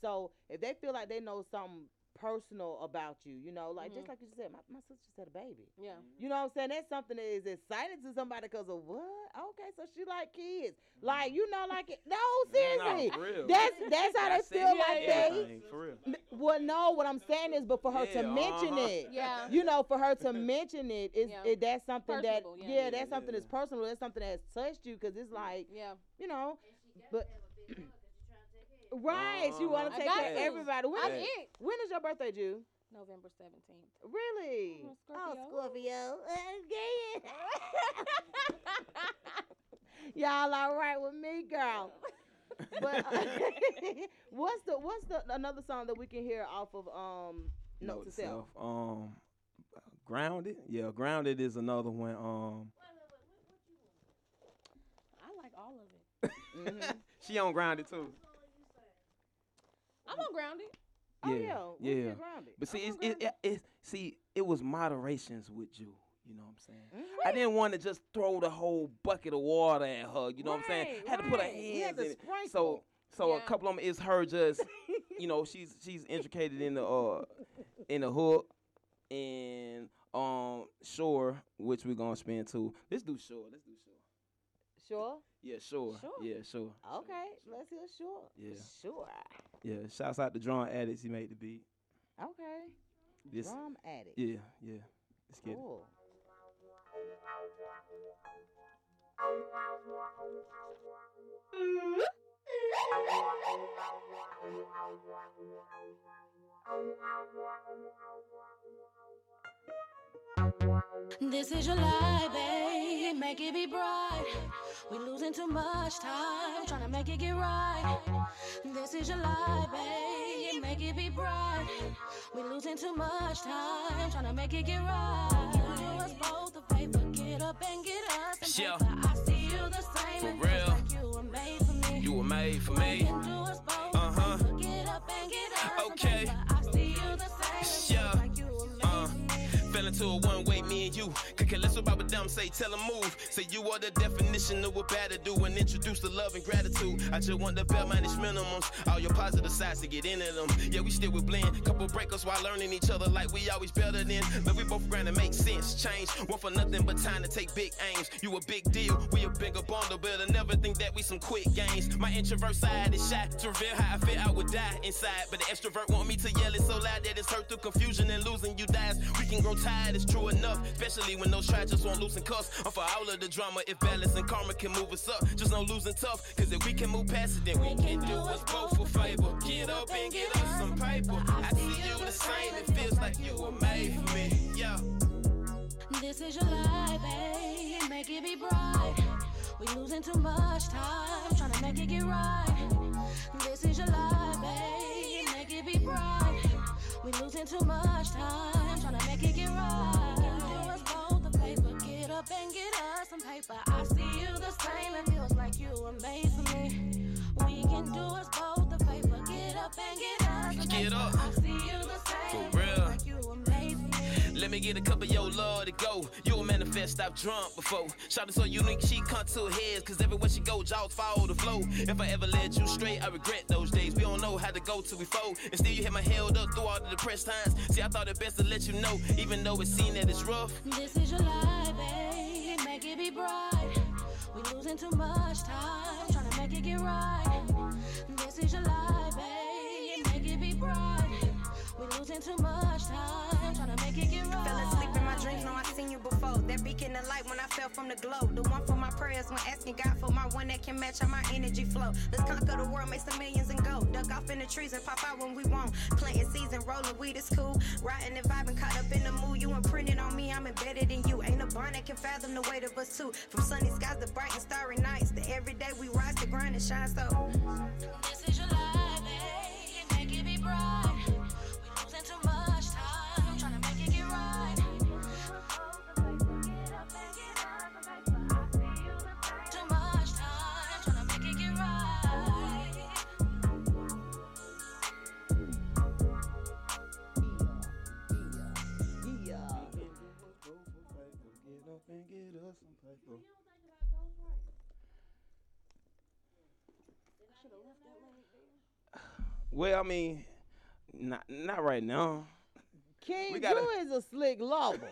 So if they feel like they know something personal about you, you know, like just Mhm. like you said, my, my sister just had a baby. Yeah. You know what I'm saying? That's something that is exciting to somebody because of what? Okay, so she like kids, like you know, like it. No, seriously, Nah, for real. that's that's how they feel Yeah, like yeah. they. Everything, for real. Well, no, what I'm saying is, but for her Yeah, to mention uh-huh. it, Yeah. you know, for her to mention it, is Yeah. it, that's something Personable, that, yeah. yeah, Yeah, that's something yeah. that's personal. That's something that has touched you because it's like, Yeah. you know, but right, you want to take got care of everybody. When, I'm it. when is your birthday, Jewel? November seventeenth. Really? I'm a Oh, Scorpio. Scorpio. Again. Y'all all right with me, girl? But uh, what's the what's the another song that we can hear off of um Note to Self? Um, grounded. Yeah, grounded is another one. Um, I like all of it. Mhm. she on grounded too. I'm on grounded. Oh Yeah, yeah, yeah. grounded. But see, it's, it, it, it, see, it was moderations with you. You know what I'm saying? Mhm. I didn't want to just throw the whole bucket of water at her. You know what I'm saying? Right, Had to put her right. Hands in it. So, so a couple of them is her just, you know, she's she's intricated in the uh in the hook and um sure, which we're gonna spin too. Let's do sure. Let's do sure. Sure. Yeah, sure. Sure. Yeah, sure. Okay, let's hear sure. Yeah. Sure. Yeah. Shouts out to Drum Addicts. He made the beat. Okay. This. Drum addict. Yeah, yeah. Let's get it. Cool. This is your life, babe. Make it be bright. We losing too much time, trying to make it get right. This is your life, babe. Make it be bright. We losing too much time, trying to make it get right. You do us both a favor, get up and get us. some Yeah. I see you the same. For real. Like you were made for me. You were made for me. Into a one me and you. Could care less about what them say, tell them move. Say you are the definition of what bad better do and introduce the love and gratitude. I just want the bare managed minimums. All your positive sides to get into them. Yeah, we still with blend. Couple breakups while learning each other like we always better than. But we both granted make sense. Change. Want for nothing but time to take big aims. You a big deal. We a bigger bundle, but I never think that we some quick games. My introvert side is shy. To reveal how I feel, I would die inside. But the extrovert want me to yell it so loud that it's hurt through confusion and losing you dies. We can grow tired, it's true enough. Especially when those try just won't loosen cuffs. I'm for all of the drama. If balance and karma can move us up, just no losing tough. Cause if we can move past it, then we can do us both for favor. Get up and get us some paper. I see you the same. It feels like you were made for me. Yeah. This is your life, babe. Make it be bright. We losing too much time, trying to make it get right. This is your life, babe. Make it be bright. We losing too much time, trying to make it get right. Up and get us some paper. I see you the same, it feels like you were made for me. We can do us both the paper, get up and get us some Get paper. up. I see you the same, For real. Let me get a cup of your love to go. You a manifest, I've drunk before. Shot so unique, she contour heads. Cause everywhere she go, jaws follow the flow. If I ever led you straight, I regret those days. We don't know how to go till we fold. And still you had my held up through all the depressed times. See, I thought it best to let you know, even though it seemed that it's rough. This is your life, babe. Make it be bright. We losing too much time, trying to make it get right. This is your life, babe. Make it be bright. We losing too much time, trying to make it get right. Fell asleep in my dreams, know I seen you before. That beacon of light when I fell from the glow. The one for my prayers when asking God for my one that can match how my energy flow. Let's conquer the world, make some millions and go. Duck off in the trees and pop out when we want. Planting seeds and rolling weed is cool. Riding and vibing, caught up in the mood. You imprinted on me, I'm embedded in you. Ain't a barn that can fathom the weight of us two. From sunny skies to bright and starry nights. To every day we rise to grind and shine so. This is your life, babe. Make it be bright. Well, I mean, not not right now. King We gotta- Drew is a slick lover.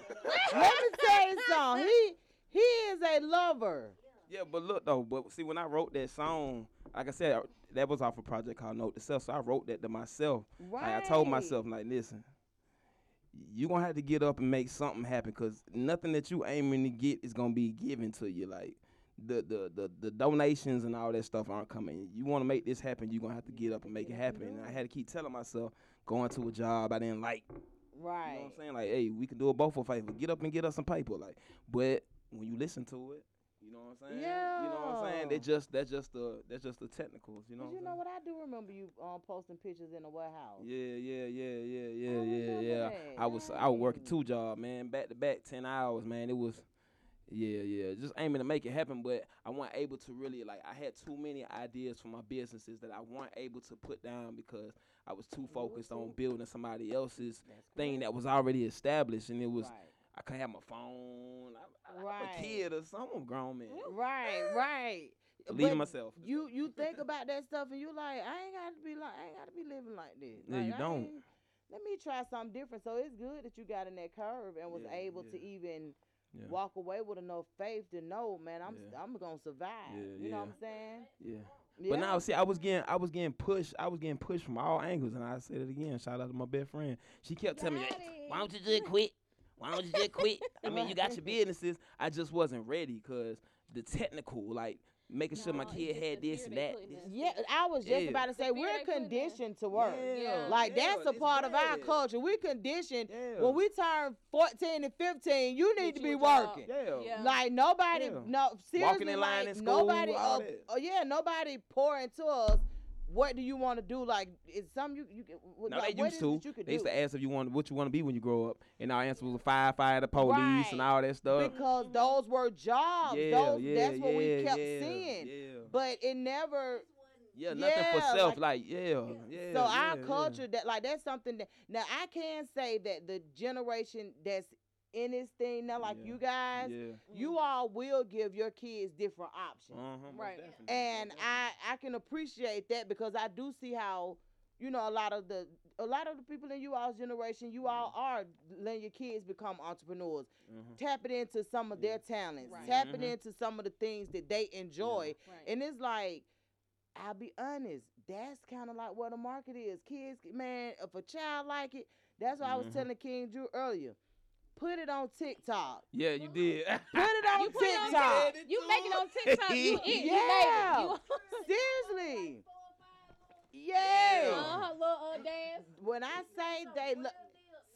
Let me tell you something. He he is a lover. Yeah, but look though, but see when I wrote that song, like I said, that was off a project called Note to Self. So I wrote that to myself. Like, I told Right. myself, like, listen, you gonna have to get up and make something happen, cause nothing that you aiming to get is gonna be given to you. Like the the the, the donations and all that stuff aren't coming. You want to make this happen, you're gonna have to get up and make it happen. And I had to keep telling myself, going to a job I didn't like. You know Right. what I'm saying? Like, hey, we can do it both for favor. Get up and get us some paper. Like, but when you listen to it, you know what I'm saying? Yeah. You know what I'm saying? They Yeah. just that's just the that's just the technicals. You know. But what you know what? I do remember you um, posting pictures in the warehouse. Yeah, yeah, yeah, yeah, yeah, yeah, yeah. that. I was I was working two jobs, man, back to back, ten hours, man. It was, yeah, yeah, just aiming to make it happen. But I wasn't able to really like. I had too many ideas for my businesses that I wasn't able to put down because I was too focused on building somebody else's thing that was already established, and it was. Right. I couldn't have my phone. I, I, I'm Right. a kid or some grown man. Right, right. In myself. You you think about that stuff and you like, I ain't gotta be like I ain't gotta be living like this. Yeah, Like, you I don't. Let me try something different. So it's good that you got in that curve and was Yeah, able to even Yeah. walk away with enough faith to know, man, I'm Yeah. I'm gonna survive. Yeah, you know what. I'm saying? Yeah. Yeah. But now, see, I was getting, I was getting pushed, I was getting pushed from all angles, and I said it again. Shout out to my best friend. She kept telling me, "Why don't you just quit? Why don't you just quit? I mean, you got your businesses. I just wasn't ready because the technical, like making sure my kid had this and that. putting this- Yeah, I was just Yeah. about to say we're they put in. conditioned to work. Yeah. Like yeah, that's a it's part of our bad. culture. We're conditioned Yeah. when we turn 14 and 15, you need Get to be working. Yeah. Yeah. Like nobody, Yeah. no seriously, in line like in school, nobody. all uh, that. oh yeah, nobody pouring into us. What do you want to do? Like, is some you you can- what- No, like, they what used to. They used do? to ask if you want what you want to be when you grow up, and our answer was a firefighter, police, Right. and all that stuff. because those were jobs. yeah, those, yeah, that's what we kept yeah, seeing. Yeah, But it never. yeah, nothing for self. like- Like, yeah, yeah. so our yeah, culture that like that's something that now I can say that the generation that's in this thing now, like Yeah. you guys, Yeah. you all will give your kids different options. Uh-huh, Right. definitely, and most I I can appreciate that because I do see how you know a lot of the a lot of the people in you all's generation you all are letting your kids become entrepreneurs definitely. Mhm. tapping into some of their talents Right. tapping Mhm. into some of the things that they enjoy Right. and it's like I'll be honest that's kind of like what the market is kids man if a child like it that's what I was Mhm. telling King Drew earlier put it on TikTok. Yeah, you did. Put it on You put it on TikTok. You make it on TikTok. You it. Yeah. You made it. Seriously. Yeah. Uh-huh, little uh, dance. When I say they look,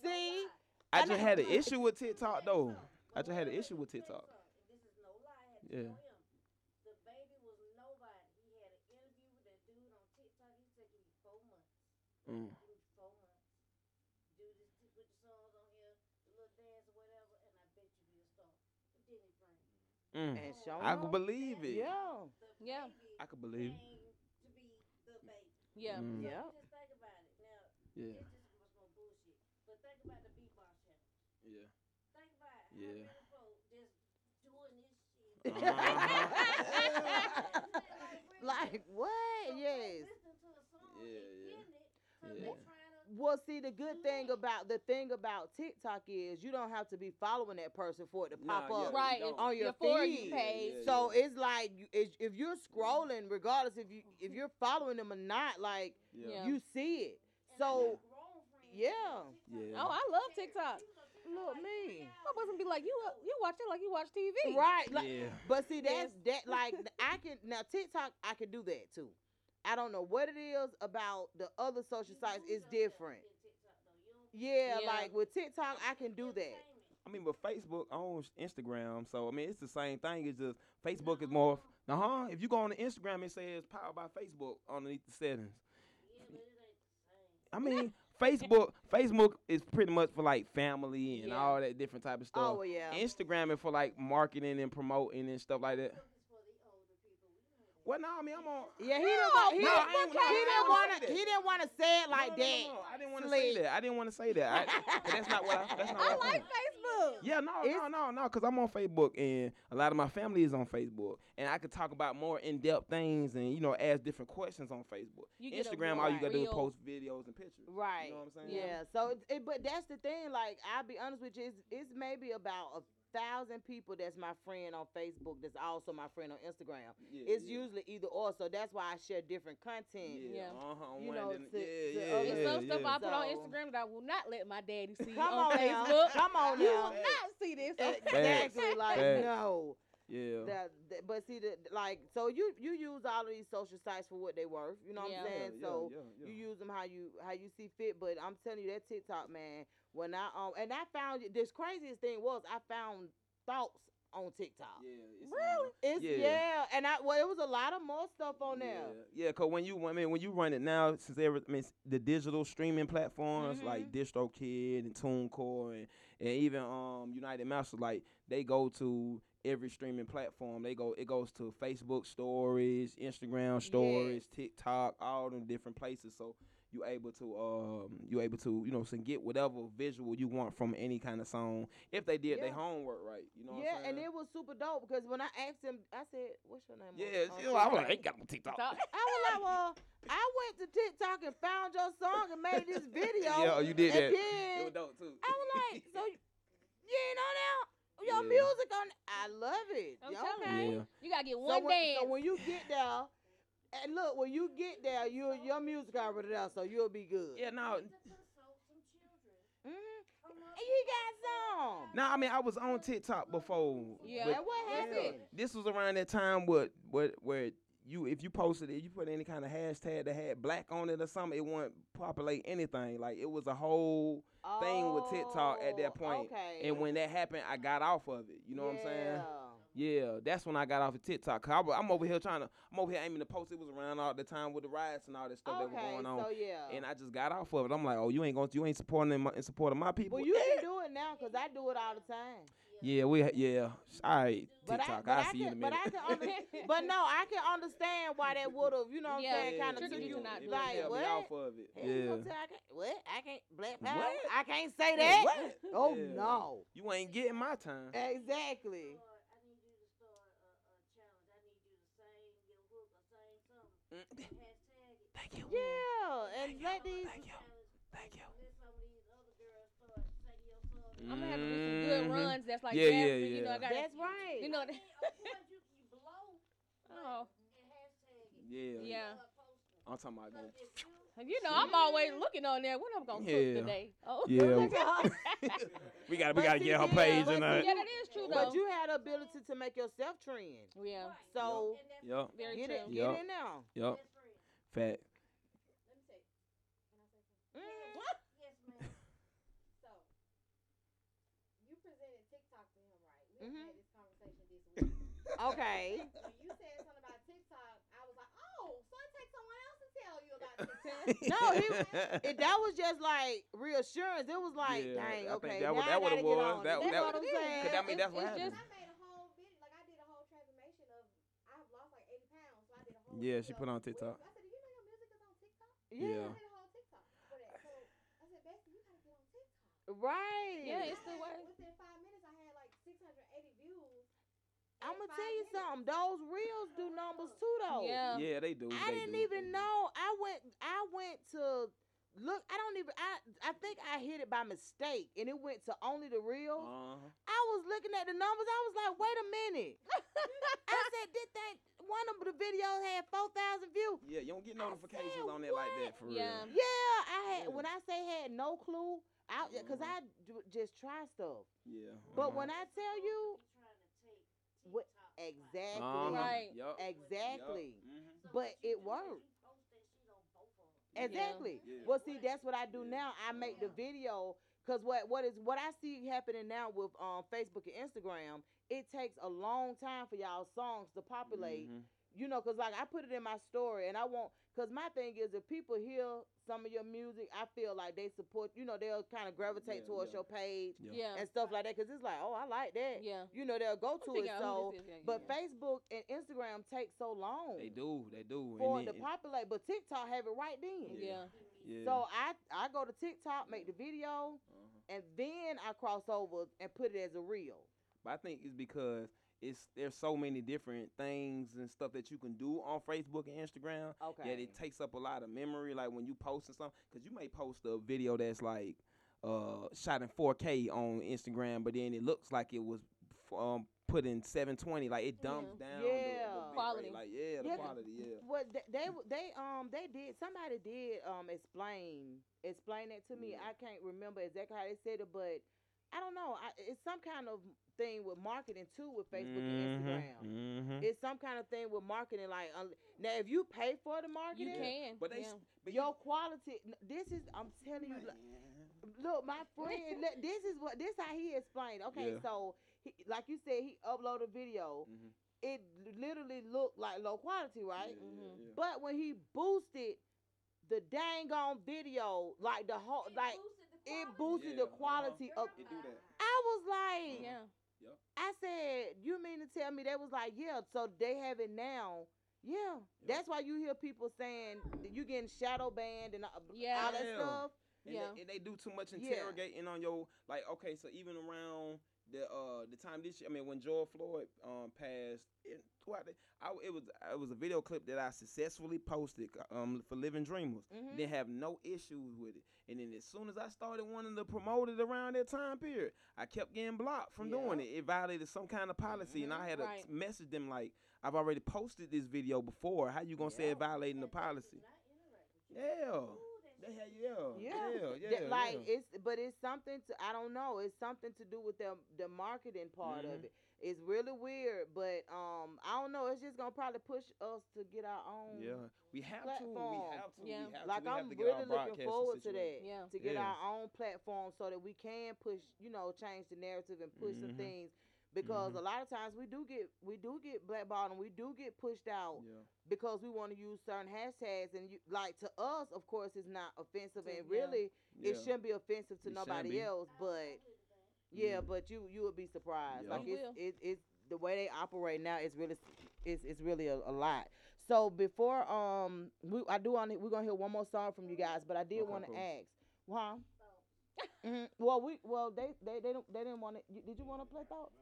see, I just had an issue with TikTok though. I just had an issue with TikTok. Yeah. The baby was nobody. He had an interview with that dude on TikTok. He said, give me four months. Mm. Give me four months. Do this, put the songs on here, the little dance or whatever, and I bet you be a star. It didn't bring. Mm. and show I them. could believe it. Yeah. Yeah. I could believe it. to be the baby. Yeah. Mm. Yeah. Just think about it. Now, Yeah. it's just much more bullshit. But think about the beatbox challenge. Yeah. Think about how Yeah. many folk just doing this shit. like what? Yes. Listening to a song, Yeah, yeah. getting it, 'cause Yeah. They trying Well, see, the good thing about the thing about TikTok is you don't have to be following that person for it to pop Nah, yeah, up Right. don't. on your, For You feed. page. Yeah, So it's like it's- if you're scrolling, regardless if you if you're following them or not, like Yeah. Yeah. you see it. So yeah, Yeah. Oh, I love TikTok. look me. My boyfriend be like, you uh, you watch it like you watch TV. Right. Like, Yeah. But see, that's that like I can now TikTok I can do that too. I don't know what it is about the other social sites. It's different. Yeah, Yeah. like with TikTok I can do that. I mean, but Facebook owns Instagram, so I mean, it's the same thing. It's just Facebook is more. Uh huh. If you go on the Instagram, it says powered by Facebook underneath the settings. I mean, Facebook Facebook is pretty much for like family and Yeah. all that different type of stuff. Oh, yeah. Instagram is for like marketing and promoting and stuff like that. Well, no, I mean I'm on. Yeah, he didn't. wa- He, No, I didn't, no, I didn't wanna say that. He didn't want to say it like no, no, that. no, I didn't want to say Slick. that. I didn't want to say that. I, 'cause that's not what I. That's not I what I like think. Facebook. Yeah, no, no, It's- no, no, because I'm on Facebook and a lot of my family is on Facebook, and I could talk about more in-depth things and you know ask different questions on Facebook. You get a Instagram, more all you gotta do is real- post videos and pictures. Right. You know what I'm saying? Yeah. So, it, it, but that's the thing. Like, I'll be honest with you. It's, it's maybe about a thousand people that's my friend on Facebook. That's also my friend on Instagram. Yeah, it's yeah. usually either or. So that's why I share different content. Yeah. Uh-huh. You know, to- yeah, to yeah, other- yeah, There's some stuff yeah. I put on Instagram that I will not let my daddy see Come on, on now. Facebook. Come on You now. will not see this. on Exactly. Like no. Yeah. That, that- but see the like so you you use all of these social sites for what they worth. You know what I'm saying? Yeah, so yeah, yeah. you use them how you how you see fit. But I'm telling you that TikTok man, when I um and I found this craziest thing was I found thoughts on TikTok. Yeah, it's- Really? It's Yeah. yeah. and I well it was a lot of more stuff on there. Yeah, yeah. Cause when you, I mean, when you run it now, since every, I mean, the digital streaming platforms Mm-hmm. like DistroKid and TuneCore and, and even um United Masters, like they go to every streaming platform. They go, it goes to Facebook stories, Instagram stories, TikTok, all them different places. So you able to um you able to you know so get whatever visual you want from any kind of song if they did their homework right. You know what yeah, and it was super dope because when I asked him, I said, "What's your name?" yeah, on she was I was like, TikTok?" they got on TikTok. I was like, well, I went to TikTok and found your song and made this video. Yeah, you did and that. Then It was dope too. I was like, so you you ain't know now? Your Yeah. music on I love it. I'm telling okay. you. Yeah. You gotta get So one when, dance. so when you get there, and look, when you get there, you your music already there, so you'll be good. Yeah, no, hmm you got some. No, I mean I was on TikTok before. Yeah. but what happened? This was around that time what what where you if you posted it, you put any kind of hashtag that had black on it or something, it wouldn't populate anything. Like it was a whole thing with TikTok at Oh, that point. Okay. And when that happened, I got off of it. You know what I'm saying? Yeah. Yeah, that's when I got off of TikTok. Cause I, I'm over here trying to, I'm over here aiming to post. It was around all the time with the riots and all that stuff that was going on. so yeah. And I just got off of it. I'm like, oh, you ain't going, to you ain't supporting my, in support of my people. well, you can do it now because I do it all the time. Yeah, we yeah. All right, But I, TikTok. I'll I see you in a can, but minute. I can understand. but no, I can understand why that would have, you know what Yeah, I'm saying, kind of triggered took you you to not do it. like yeah, what? me off of it. Hell, you Yeah. gonna tell I can't, what? I can't Black Power. What? I can't say Yeah, that. what? Oh Yeah. no. You ain't getting my time. Exactly. I need you to start a, a challenge. I need you to sing your hook or sing something. Mm. Hashtag it. Thank you. Yeah, and let these. Thank you. Thank you. Let some of these other girls start singing your song. I'm gonna have to do some good Mhm. runs. That's like Yeah, yeah, dancing, You know, I yeah. gotta, That's right. You know, Of you, you blow oh, and hashtag it. Yeah. yeah. I'm talking about going. You know, I'm always looking on there. When I'm gonna Yeah. cook today? Oh, Yeah. look at her. We got we But got to get her yeah, page but and see, that. yeah, that is true though. But you had the ability to make yourself trend. yeah, So Yup. very get true. it, get Yup. in now. Yup. Fact. Mm. No, he- It, that was just like reassurance. It was like, Yeah, dang, I think okay, that now what- I that what gotta it get was. on That- it. That's that- what I'm saying. 'Cause I mean, that's what it's happened. just I made a whole video, like I did a whole transformation of, I've lost like 80 pounds, so I did a whole Yeah, she put on TikTok. I said, do you know your music is on TikTok? yeah. Yeah. I did a whole TikTok I'm gonna tell you something. Those reels do numbers too, though. Yeah. Yeah, they do. I they didn't do, even know. I went. I went to look. I don't even. I. I think I hit it by mistake, and it went to only the reels. Uh-huh. I was looking at the numbers. I was like, wait a minute. I said, did that one of the videos had four thousand views? Yeah, you don't get notifications said, on there like that for Yeah. real. Yeah, I had. Yeah. When I say had no clue, I because Mhm. I d- just try stuff. Yeah. But uh-huh. when I tell you Be trying to take What- exactly, Uh-huh. Right. Yup. exactly, Yup. Mhm. So but it worked. Exactly. Yeah. Well, see, that's what I do Yeah. now. I make the video because what what is what I see happening now with um Facebook and Instagram. It takes a long time for y'all songs to populate. Mhm. You know, cause like I put it in my story, and I want. Cause my thing is, if people hear some of your music, I feel like they support. You know, they'll kind of gravitate Yeah, towards yeah. your page Yeah. Yeah. and stuff like that. Cause it's like, oh, I like that. Yeah. You know, they'll go to it. So, who this is. Yeah, but yeah. Facebook and Instagram take so long They do. They do. for and it then- to populate. But TikTok have it right then. Yeah. yeah. So I I go to TikTok, make the video, Uh-huh. and then I cross over and put it as a reel. But I think it's because it's there's so many different things and stuff that you can do on Facebook and Instagram Okay. that it takes up a lot of memory. Like when you posting something, because you may post a video that's like uh shot in 4K on Instagram, but then it looks like it was f- um put in 720. Like it dumps down the- the, Yeah. Quality. Like yeah, the Yeah, quality. Yeah. What they, they they um they did somebody did um explain explain that to me. Yeah. I can't remember exactly how they said it, but I don't know. I, it's some kind of thing with marketing too with Facebook and Instagram. Mm-hmm. It's some kind of thing with marketing. Like un- now, if you pay for the marketing, You can. But they, yeah. but your quality. This is I'm telling you. like, Look, my friend, look, this is what this how he explained. Okay, Yeah. so he, like you said, he uploaded a video. Mhm. It literally looked like low quality, right? Yeah, yeah, yeah. But when he boosted the dang on video, like the whole, like it boosted Yeah, the quality uh-huh. of. It do that. I was like, Yeah. I said, you mean to tell me they was like, yeah, so they have it now. Yeah, that's why you hear people saying that you getting shadow banned and uh, Yeah. all that Yeah. stuff. And, Yeah. they, and they do too much Yeah. interrogating on your like. Okay, so even around the uh the time this year, I mean, when George Floyd um passed, it, throughout the, I, it was it was a video clip that I successfully posted um for Living Dreamers. Mhm. Didn't have no issues with it. And then as soon as I started wanting to promote it around that time period, I kept getting blocked from doing it. It violated some kind of policy, and I had to Right. message them like, "I've already posted this video before. How you gonna say it violating the policy?" Yeah. They had yeah. Yeah. Yeah. Yeah. That, like yeah. it's but it's something to I don't know. It's something to do with the the marketing part of Mhm. it. It's really weird, but um I don't know. It's just gonna probably push us to get our own. Yeah, we have to. We have to. Yeah. We have Like to. We I'm have to really looking broadcasting forward to that. Yeah. To get Yeah. our own platform so that we can push, you know, change the narrative and push some Mhm. things. Because Mhm. a lot of times we do get we do get blackballed and we do get pushed out Yeah. because we want to use certain hashtags and you like to us of course it's not offensive To- and yeah. really Yeah. it shouldn't be offensive to It nobody else but yeah but you you would be surprised Yeah. like You it's will. it, it's the way they operate now is really it's, it's really a, a lot so before um we i do want we're gonna hear one more song from you guys but i did Okay, want to cool. ask huh Mhm. well we well they they they, don't, they didn't want to did you want to play thoughts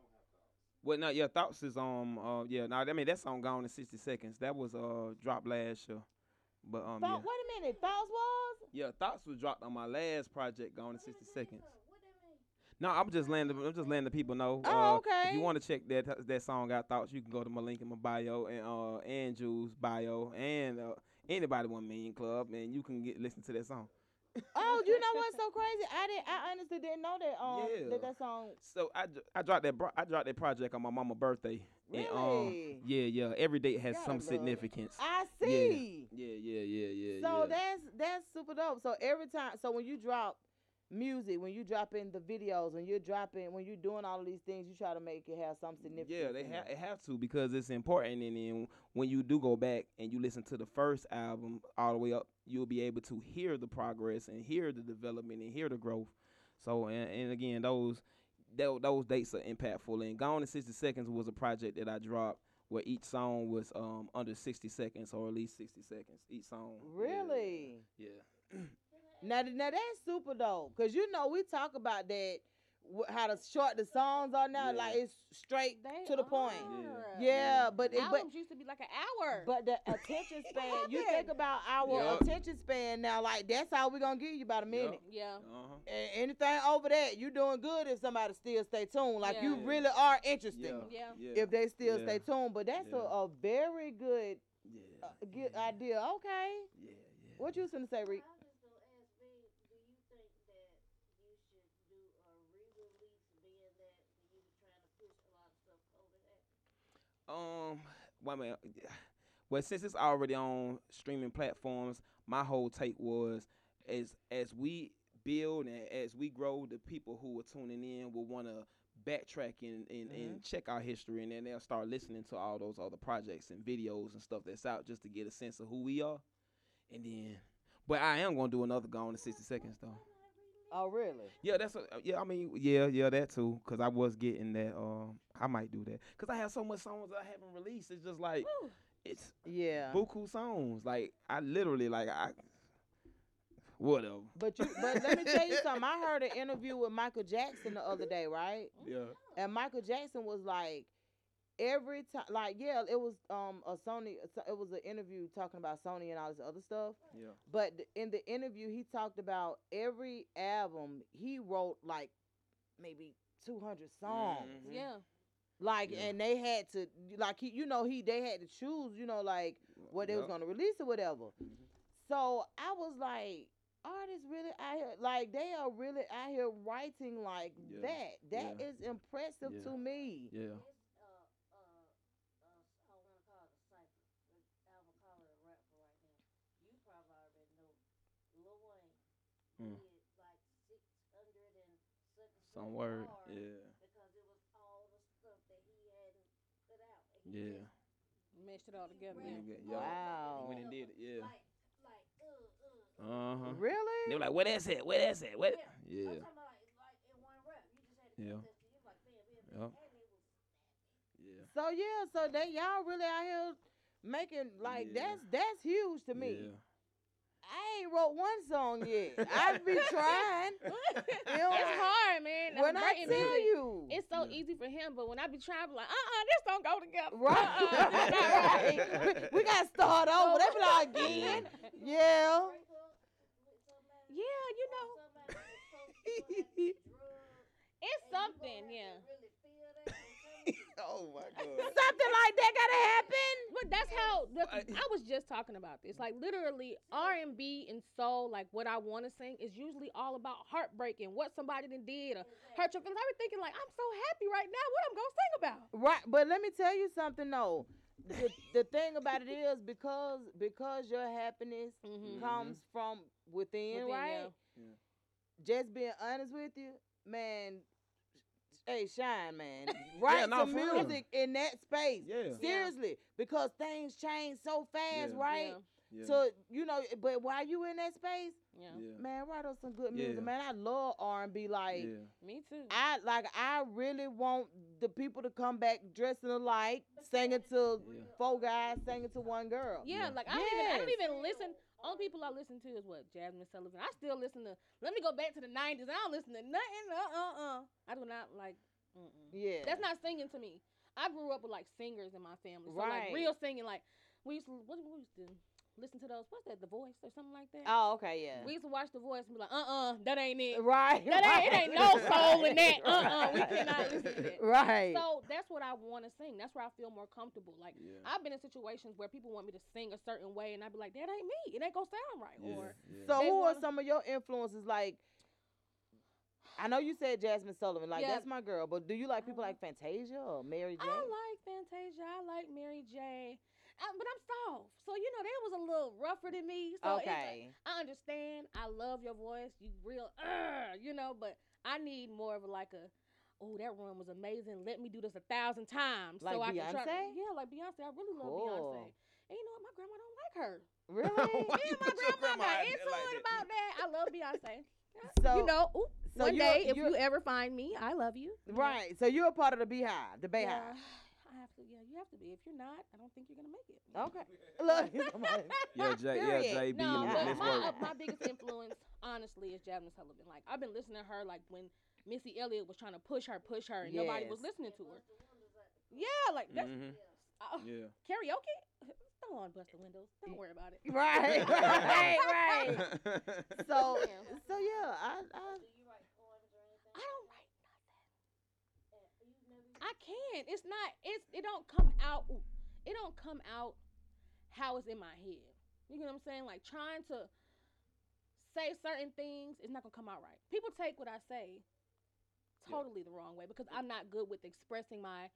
Well, no, yeah, thoughts is um, uh, yeah, no, I mean that song gone in sixty seconds. That was uh dropped last year, but um, Thought, yeah, wait a minute thoughts was yeah, thoughts was dropped on my last project, gone in sixty seconds. No, I'm just letting the, I'm just letting the people know. Oh, uh, If you want to check that that song out, thoughts, you can go to my link in my bio and uh and Jewel's bio and uh, anybody one million club, and you can get listen to that song. Oh, you know what's so crazy? I didn't. I honestly didn't know that. Um, Yeah. that, that song. So I, I dropped that I dropped that project on my mama's birthday. And, um, Really? yeah, yeah. Every date has some significance. I Yeah. see. Yeah, yeah, yeah, yeah. So yeah. that's that's super dope. So every time, so when you drop music, when you drop in the videos, when you're dropping, when you're doing all of these things, you try to make it have some significance. Yeah, they in ha- it. have to because it's important. And then when you do go back and you listen to the first album all the way up, you'll be able to hear the progress and hear the development and hear the growth. So and, and again, those tho- those dates are impactful. And Gone in 60 Seconds was a project that I dropped where each song was um under 60 seconds or at least 60 seconds each song. Yeah, Really? Yeah. Now, now that's super dope, cause you know we talk about that, how to short the songs are now. Yeah. Like it's straight They to the point. are. Yeah, but it, but Albums used to be like an hour. But the attention span, you think about our Yup. attention span now, like that's all we're gonna give you about a minute. yeah. Uh-huh. A- anything over that, you doing good if somebody still stay tuned. Like you really are interesting Yeah. Yeah. if they still Yeah. stay tuned. But that's Yeah. a, a very good, yeah. uh, good idea. Okay, yeah, yeah. what you was gonna say, Reek? I was just gonna ask Big, do you think that you should do a re-release, being that you were trying to push a lot of stuff COVID happened? Um, well, man, well, since it's already on streaming platforms, my whole take was as as we build and as we grow, the people who are tuning in will want to backtrack and, and, and check our history, and then they'll start listening to all those other projects and videos and stuff that's out just to get a sense of who we are. And then, but I am gonna do another Gone in 60 Seconds though. Oh, really? Yeah, that's a, yeah. I mean, yeah, yeah, that too. Cause I was getting that. Um, I might do that. Cause I have so much songs I haven't released. It's just like it's Yeah. buku songs. Like I literally like I. Whatever. But you, but let me tell you something. I heard an interview with Michael Jackson the other day, right? Yeah. And Michael Jackson was like, every time, like, yeah, it was um a Sony, it was an interview talking about Sony and all this other stuff. Yeah. But th- in the interview, he talked about every album he wrote like maybe two hundred songs. Mhm. Yeah. Like, Yeah. and they had to, like, he, you know, he they had to choose, you know, like what they was gonna release or whatever. Mhm. So I was like, artists really out here, like they are really out here writing like Yeah. that. That Yeah. is impressive Yeah. to me. Yeah. It's, uh, uh, uh, I wanna call it a cipher, but I will call it a rap for right now. You probably already know Lil Wayne Mm. did like six hundred and something Some word. bars Yeah. because it was all the stuff that he hadn't put out. And he Yeah. just Meshed it all together. Yeah. Yeah. Yeah. Wow. When it did it. Yeah. Like, like, uh, uh, uh. Uh huh. Really? They were like, "Where that's at? Where that's at? What?" Yeah. Yeah. I'm talking about like, like in one rap. You just had to Yeah. that and it Yeah. So yeah, so they y'all really out here making like Yeah. that's that's huge to me. Yeah. I ain't wrote one song yet. I be trying. You know, It's hard, man. when I Writing tell music, you, It's so Yeah. easy for him, but when I be trying, I be like, uh uh this don't go together. right, Uh-uh. right. We, we gotta start over. They be like again, yeah. break up with somebody. Yeah, you know, Somebody was supposed to do like drugs. it's and you gonna something, yeah. Really feel that. I'm telling you. Oh my god. Something like that gotta happen. But that's how the, I- I was just talking about this. Like literally, R and B and soul, like what I want to sing, is usually all about heartbreak and what somebody done did or hurt your feelings. I was thinking like, I'm so happy right now. What I'm gonna sing about? Right, but let me tell you something though. The, the thing about it is because because your happiness Mhm. comes from within, Within, right? yeah. Just being honest with you, man. Hey, shine, man. Write no, some for real. music in that space. Yeah. Seriously, because things change so fast, Yeah. right? Yeah. So you know, but while you in that space, Yeah, yeah. man, write us some good music, Yeah. man. I love R and B. Like, yeah. me too. I like I really want the people to come back dressing alike, singing to Yeah. four guys, singing to one girl. Yeah, Yeah. like I don't even I don't even listen. Only people I listen to is what Jazmine Sullivan. I still listen to. Let me go back to the '90s. I don't listen to nothing. Uh uh uh. I do not like. Mm-mm. Yeah. That's not singing to me. I grew up with like singers in my family, so Right. like real singing. Like we used to what we used to listen to those. What's that? The Voice or something like that. Oh, okay, yeah. We used to watch The Voice and be like, uh, uh that ain't it. right. That ain't, it ain't no soul in that. Uh, uh we Right. cannot listen to that. Right. So that's what I want to sing. That's where I feel more comfortable. Like Yeah. I've been in situations where people want me to sing a certain way, and I'd be like, that ain't me. It ain't gonna sound right. Yeah, Or yeah. So who are wanna- some of your influences? Like, I know you said Jazmine Sullivan. Like Yeah. that's my girl. But do you like people like Fantasia or Mary J? I like Fantasia. I like Mary J. Uh, but I'm soft, so you know that was a little rougher than me. So okay. I understand. I love your voice. You real, uh, you know. But I need more of a, like a. Oh, that run was amazing. Let me do this a thousand times. Like so I can try. Beyonce? Yeah, like Beyonce. I really love Cool. Beyonce. And you know what? My grandma don't like her. Really? Yeah, you my grandma grandma got into like it about that. I love Beyonce. so you know, ooh, so one day if you're- ever find me, I love you. You right. So you're a part of the BeyHive, the BeyHive. Yeah, I have to. Yeah, you have to be. If you're not, I don't think you're gonna make it. Okay. Look. Yeah, J, yeah, Period. JB No, and but my, uh, my biggest influence, honestly, is Jazmine Sullivan. Like I've been listening to her, like when Missy Elliott was trying to push her, push her, and nobody was listening to her. Yeah, like that's Mhm. uh, Yeah. karaoke. Don't on bust the windows. Don't worry about it. right. Right. Right. So Yeah. so yeah, I, I Do you write poems or anything? I don't write Uh, You've never I can't. It's not. It's. It don't come out. It don't come out how it's in my head. You know what I'm saying? Like trying to say certain things, it's not gonna come out right. People take what I say totally the wrong way because I'm not good with expressing my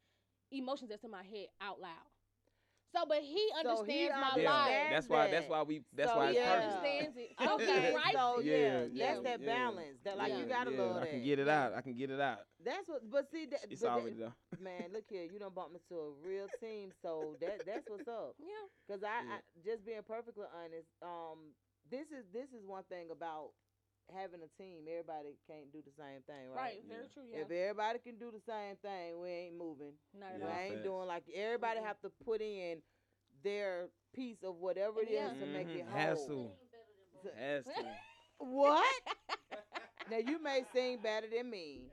emotions that's in my head out loud. So, but he So understands he my Yeah, life. that's why. That's why we. That's So, why it's He yeah. understands it. So Okay, right. writes so it. yeah, Yeah, that's yeah, that yeah. balance. That like Yeah. you gotta yeah, love I can get it out. I can get it out. That's what. But see, that, It's but that- already there. man, look here, you don't bump me to a real team, so that that's what's up. Yeah. Cause I, Yeah. I just being perfectly honest, um, this is this is one thing about having a team. Everybody can't do the same thing, right? Right. Yeah. Very true. Yeah. If everybody can do the same thing, we ain't moving. Not at We Yeah. ain't facts. doing like everybody have to put in their piece of whatever it is Yeah. to make Mhm. it Has whole. to. sing better than So- Has to. What? now you may sing better than me.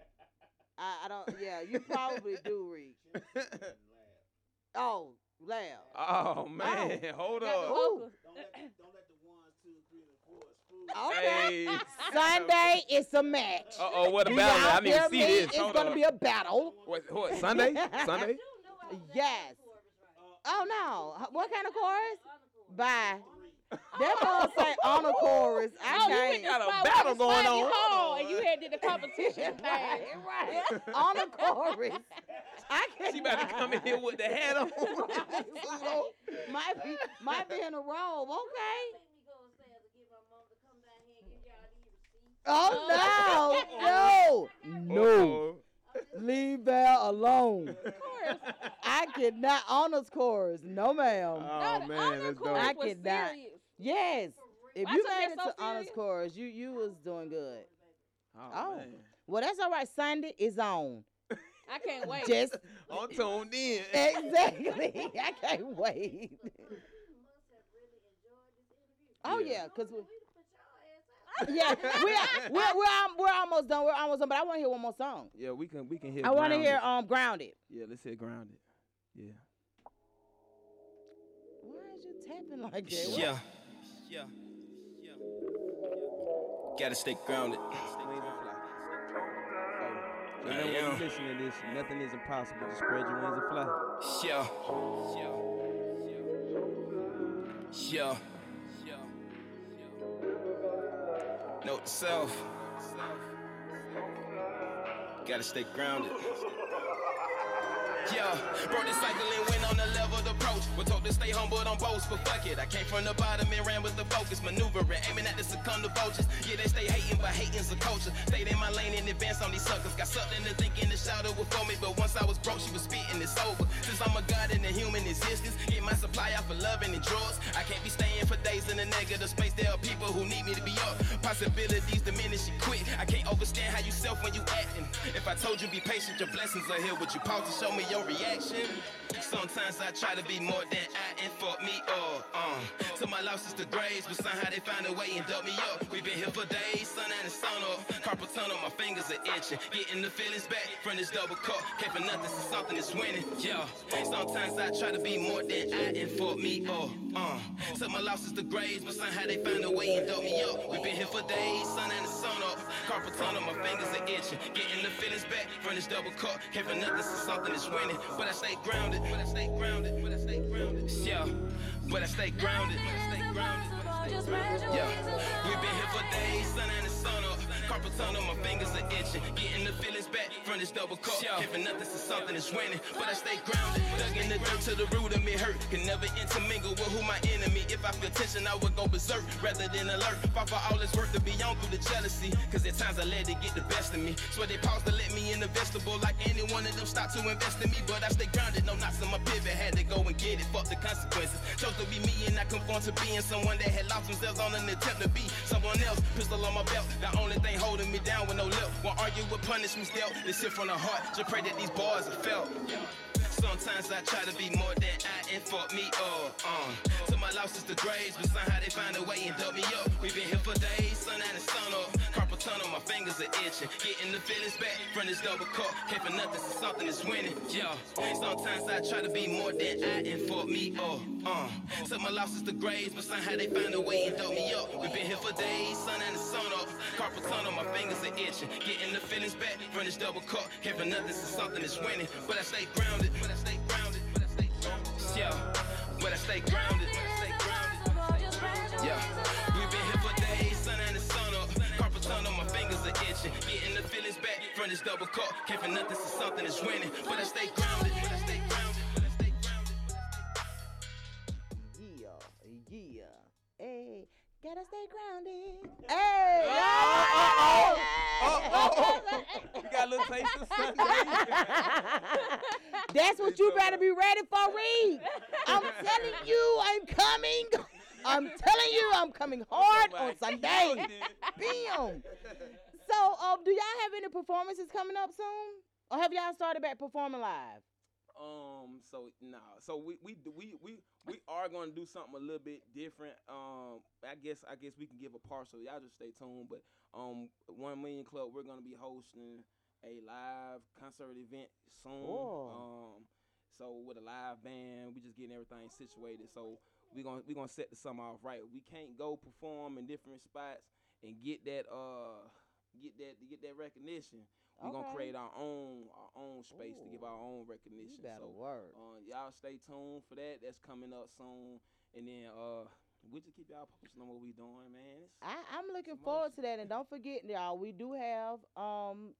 I, I don't. Yeah, you probably do, Reek. Oh, loud. Oh man, hold Got the up. vocals. Don't let, don't let the ones, two, three, and four spoon. Okay. Hey. Sunday it's a match. Uh oh, what a battle! it? I out need to see this. It's Hold gonna up. be a battle. What, what, Sunday? Sunday? Yes. Oh no. What kind of chorus? Bye. That gonna say on a chorus. I Oh, you can't. went to Got a battle with the going Spivey on. Hall, and you had did the competition thing. right, right. on a chorus. I can't. She better come in here with the hat on. might be might be in a robe. Okay. Make me go upstairs and get my mom to come down here and give y'all these receipts. Oh no, no, no. Leave that alone. Of course. I not honors chorus. No, ma'am. Oh No, man, honor that's chorus I dope. was cannot. Yes. If I you made it so to honors serious. chorus, you you was doing good. Oh, Oh. man. Well, that's all right. Sunday is on. I can't wait. Just I'm tuned in. exactly. I can't wait. You must have really enjoyed this interview. Oh Yeah. yeah, cause we. We done put y'all ass out. Yeah, we're, we're, we're, we're almost done. We're almost done, but I want to hear one more song. Yeah, we can we can hear. I want to hear um grounded. Yeah, let's hear grounded. Yeah. Why is you tapping like that? What- Yeah. Yeah. Yeah. Gotta stay grounded. Remember when you listen to this, nothing is impossible. Just spread your wings and fly. Yeah. Yeah. Yeah. Note to self. Gotta stay grounded. Yeah, the cycle and went on a leveled approach. We're told to stay humble, don't boast, but fuck it. I came from the bottom and ran with the focus, maneuvering, aiming at the succumb to vultures. Yeah, they stay hating, but hating's a culture. Stayed in my lane and advance on these suckers. Got something to think in the shadow before me, but once I was broke, she was spitting, it's over. Since I'm a god in the human existence, get my supply off of loving and drugs. I can't be staying for days in a negative space. There are people who need me to be up. Possibilities diminish and quit. I can't understand how you self when you acting. If I told you be patient, your blessings are here. Would you pause to show me your reaction? Sometimes I try to be more than I and fuck me up. Uh, to my losses to grades, but somehow they find a way and dug me up. We've been here for days, sun and the sun up. Carpal tunnel, my fingers are itching. Getting the feelings back from this double cup. Came for nothing, so something is winning. Yeah. Sometimes I try to be more than I and for me. Oh, uh. Took my losses to grades, but somehow they find a way and dug me up. We've been here for days, sun and the sun up. Carpal tunnel, my fingers are itching. Getting the feelings back from this double cup. Came for nothing, so something is winning. But I stay grounded. But I stay grounded. But I stay grounded. Yeah. But I stay grounded. But I stay grounded. Yeah, we've been here for days, sun Carpal tunnel, my fingers are itching. Getting the feelings back from this double cup. Giving nothing to something is winning, but I stay grounded. Dug in the dirt to the root of me hurt. Can never intermingle with who my enemy. If I feel tension, I would go berserk rather than alert. Fought for all it's worth to be on through the jealousy. Cause at times I let it get the best of me. So they paused to let me in the vegetable. Like any one of them stop to invest in me. But I stay grounded, no knots on my pivot. Had to go and get it. Fuck the consequences. Chose to be me and not conform to being someone that had lost themselves on an attempt to be someone else. Pistol on my belt, the only thing holding me down with no lip. Won't argue with punishments dealt. This shit from the heart. Just pray that these bars are felt. Sometimes I try to be more than I and fuck me up. Uh. To my losses to grades, but somehow they find a way and dug me up. We've been here for days, sun and the sun up. Carpal tunnel, my fingers are itching. Getting the feelings back from this double cup. Came for nothing, so something is winning. Yeah. Sometimes I try to be more than I and fuck me up. Uh. To my losses to grades, but somehow they find a way and dug me up. We've been here for days, sun and the sun up. Carpal tunnel, my fingers are itching. Getting the feelings back from this double cup. Came for nothing, so something is winning. But I stay grounded. Yeah. But I stay grounded. Yeah. We've been here for days, sun and the sun up. My fingers are itching. Getting the feelings back from this double cup. For nothing, so something is winning. But I stay grounded. Gotta stay grounded. Hey, Oh, yeah. oh, oh. You got a little taste of Sunday. That's what you better be ready for, Reed. I'm telling you, I'm coming. I'm telling you, I'm coming hard on Sunday. Bam. So, um, do y'all have any performances coming up soon, or have y'all started back performing live? Um. So nah. So we we we we we are gonna do something a little bit different. Um. I guess I guess we can give a partial. Y'all just stay tuned. But um, One Million Club, we're gonna be hosting a live concert event soon. Um. So with a live band, we just getting everything situated. So we gonna we gonna set the summer off right. We can't go perform in different spots and get that uh get that get that recognition. We're Okay. gonna create our own our own space to give our own recognition. So work. uh, y'all stay tuned for that. That's coming up soon. And then uh we just keep y'all posted on what we doing, man. It's, I, I'm looking forward to that, and don't forget, y'all, we do have um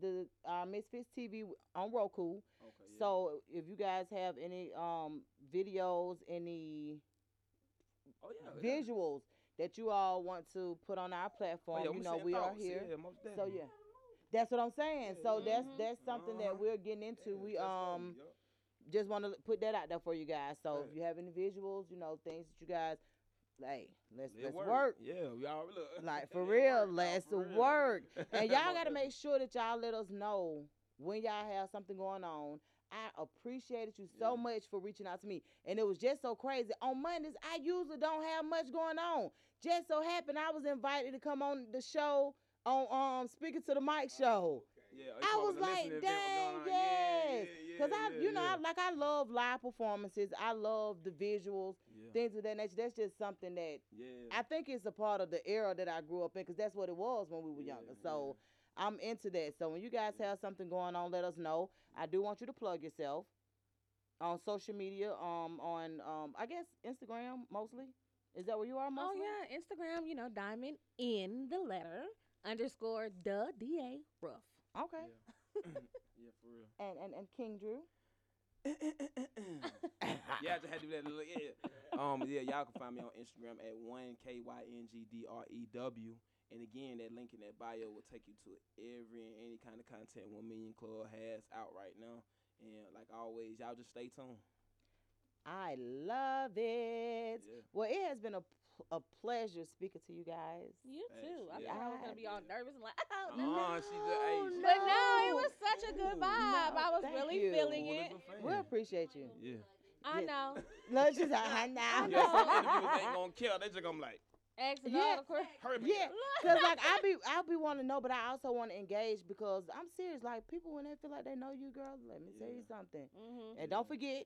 the uh, Misfits TV on Roku. okay, yeah. So if you guys have any um videos, any oh yeah, yeah. visuals that you all want to put on our Oh, platform, yeah, you know we are here. Yeah, So yeah, that's what I'm saying. So that's Mhm. that's something Uh-huh. that we're getting into. Yeah, we just um yup. just want to put that out there for you guys. So Right. if you have any visuals, you know things that you guys, hey, let's It let's work. work. Yeah, we already look. Like for It real, work, let's for real. work. And y'all gotta make sure that y'all let us know when y'all have something going on. I appreciated you so Yeah. much for reaching out to me. And it was just so crazy. On Mondays, I usually don't have much going on. Just so happened I was invited to come on the show on um speaking to the mic show. Yeah, I was like, dang, was going on. Yeah, yes. yeah, Cause yeah, I, yeah, you know, I, like I love live performances. I love the visuals, yeah, things of that nature. That's just something that yeah. I think it's a part of the era that I grew up in because that's what it was when we were Yeah, younger. So I'm into that. So when you guys have something going on, let us know. I do want you to plug yourself on social media. Um, on um, I guess Instagram mostly. Is that where you are mostly? Oh yeah, Instagram. You know, diamond in the letter underscore the da rough. Okay. yeah, for real. And and and King Drew. yeah, I just had to do that little yeah. Um, yeah, y'all can find me on Instagram at one k y n g d r e w. And again, that link in that bio will take you to every and any kind of content One Million Club has out right now. And like always, y'all just stay tuned. I love it. Yeah. Well, it has been a pl- a pleasure speaking to you guys. You Thanks, too. I yeah. thought I was gonna be all nervous and like, oh, no. she just- hey, But no, it was such a good No, vibe. I was really you. feeling it. fan. We appreciate you. Yeah. I know. Look, she's like, I know. I Yeah, some know. individuals ain't gonna care. They just gonna be like, Asking Yeah. all the hurry. Yeah, cause like I be I be wanting to know, but I also want to engage because I'm serious. Like people when they feel like they know you, girl, let me tell you something. Mm-hmm. And don't forget,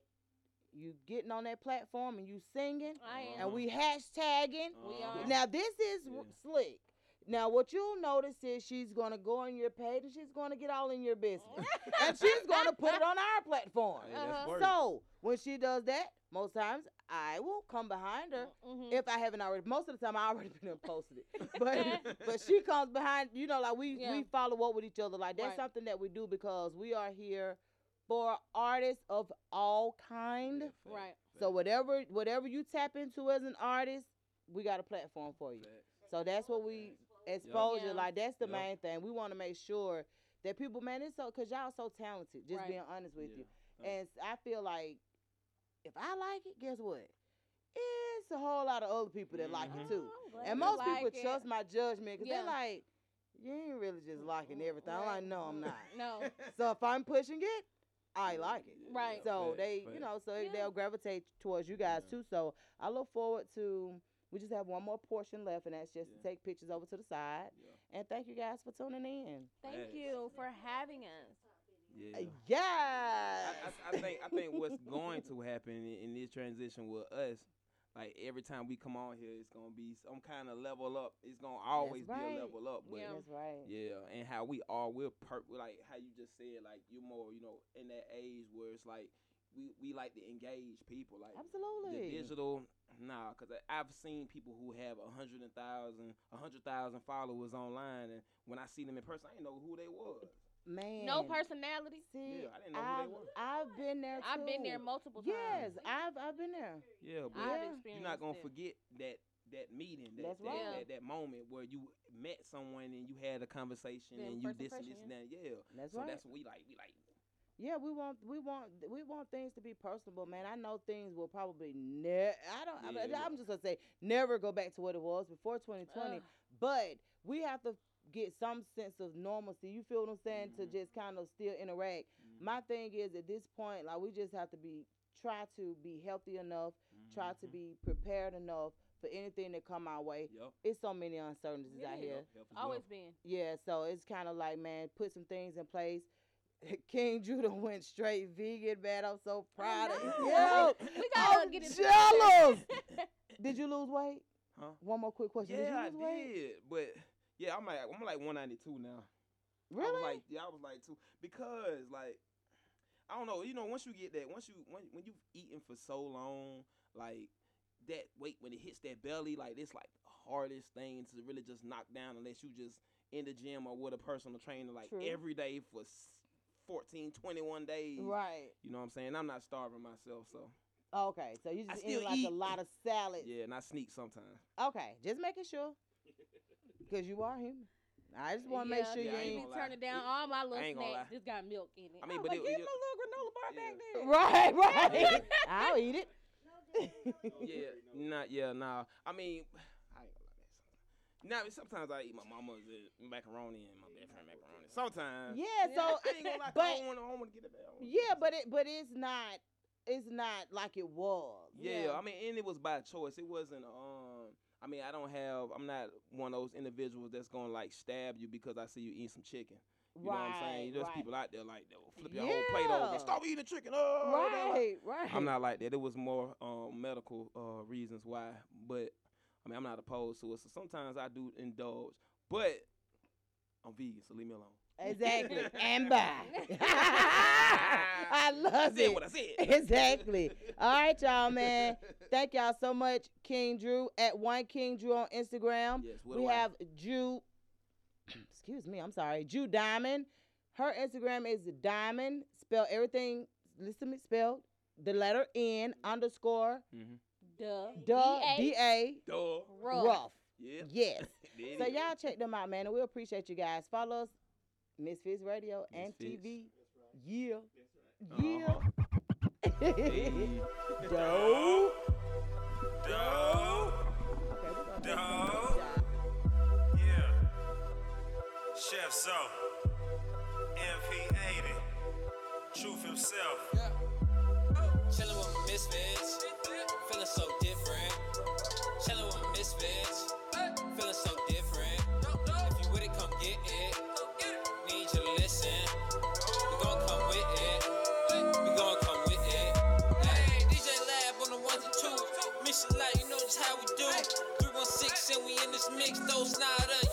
you getting on that platform and you singing, I am. and we hashtagging. We Uh-huh. are. Now this is Yeah. slick. Now what you'll notice is she's gonna go on your page and she's gonna get all in your business, and she's gonna put it on our platform. Hey, Uh-huh. So when she does that, most times I will come behind her Mhm. if I haven't already. Most of the time I already been and posted it, but but she comes behind. You know, like we Yeah. we follow up with each other. Like that's Right. something that we do because we are here for artists of all kind. Yeah, fact, Right. So whatever whatever you tap into as an artist, we got a platform for you. fact. So that's what we exposure. Yeah. Like that's the Yep. main thing. We want to make sure that people, man, it's so because y'all so talented. Just Right. being honest with Yeah. you, and I feel like if I like it, guess what? It's a whole lot of other people that like Mhm. it too. I'm glad And most like people it. trust my judgment because Yeah. they're like, you ain't really just liking everything. I'm like, no, I'm not. No. so if I'm pushing it, I like it. Right. So Fact, they, fact. you know, so Yeah. they'll gravitate towards you guys Yeah. too. So I look forward to. We just have one more portion left, and that's just Yeah. to take pictures over to the side. Yeah. And thank you guys for tuning in. Thank Facts. you for having us. Yeah. Uh, Yeah. I, I, I think I think what's going to happen in, in this transition with us, like every time we come on here, it's gonna be some kind of level up. It's gonna always be a level up. But Yeah. That's right. Yeah, and how we are, we're per like how you just said, like you're more, you know, in that age where it's like we we like to engage people, like the Absolutely. digital. Nah, cause I, I've seen people who have a hundred and thousand, a hundred thousand followers online, and when I see them in person, I didn't know who they was. Man. No personality. See, Yeah, I didn't know I've, they were. I've been there too. I've been there multiple Yes, times. Yes, I've I've been there. Yeah, but I've Yeah. you're not gonna it. forget that that meeting, that That's that, right. that, that moment where you met someone and you had a conversation The and you first this and this and that. Yeah, That's so right. that's what we like. We like. Yeah, we want we want we want things to be personable, man. I know things will probably never. I don't. I- Yeah. I'm just gonna say never go back to what it was before 2020. Ugh. But we have to get some sense of normalcy. You feel what I'm saying? To Mhm. just kind of still interact. My thing is at this point, like we just have to be try to be healthy enough, try to Mhm. be prepared enough for anything that come our way. Yup. It's so many uncertainties out here. Yup, help as Always well. been. Yeah, so it's kind of like, man, put some things in place. King Judah went straight vegan, man. I'm so proud of you. Yo, We gotta I'm get into jealous. Did you lose weight? Huh? One more quick question. Yeah, I did you lose weight? did, but yeah, I'm like I'm like 192 now. I Really? was like, yeah, I was like two because like I don't know, you know, once you get that, once you when when you've eaten for so long, like that weight when it hits that belly, like it's like the hardest thing to really just knock down unless you just in the gym or with a personal trainer like True. every day for s- 14, 21 days. right. You know what I'm saying? I'm not starving myself, so Okay, so you I just still eat like a lot of salad. yeah, and I sneak sometimes. Okay, just making sure. Because you are human. I just want to make Yeah, sure Yeah, you I ain't You ain't. be gonna lie. turning down It- all my little I snacks. lie. This got milk in it. I mean, was but like, it- give it- me a little granola bar Yeah. back there. Right, right. I'll eat it. yeah, not yeah, nah. I mean, I ain't gonna lie that. Now sometimes I eat my mama's uh, macaroni and my best friend macaroni. Sometimes. Yeah, so I ain't gonna lie. 'cause but I don't want to. I don't want to get it back. I don't wanna yeah, but it but it's not it's not like it was. Yeah, I mean, and it was by choice. It wasn't. Um, I mean, I don't have. I'm not one of those individuals that's gonna like stab you because I see you eat some chicken. You know what I'm saying? There's right. people out there like that will flip your whole plate over. Yeah. Stop eating chicken. Oh, like- Right, right. I'm not like that. It was more um, medical uh, reasons why, but I mean, I'm not opposed to it. So sometimes I do indulge, but I'm vegan, so leave me alone. Exactly. and bye. I love I said it. what I said. Exactly. All right, y'all, man. Thank y'all so much, King Drew at one King Drew on Instagram. Yes, we a Y. have Drew. Excuse me. I'm sorry, Jewel Diamond. Her Instagram is Diamond. Spell everything. Listen to me. Spelled the letter N underscore Mhm. Duh. duh D-A. D A Duh. Rough. rough. Yeah. Yes. So y'all check them out, man, and we appreciate you guys. Follow us, Misfits Radio and Misfits. TV. Yeah. Uh-huh. Yeah. Hey. Dope. Dope. Okay, we're gonna take Dope. Yeah. Chef So. MP80. Truth himself. Chillin' with my misfits. Feeling so different. Chillin' with my misfits. Feeling so different. Mix. Those snide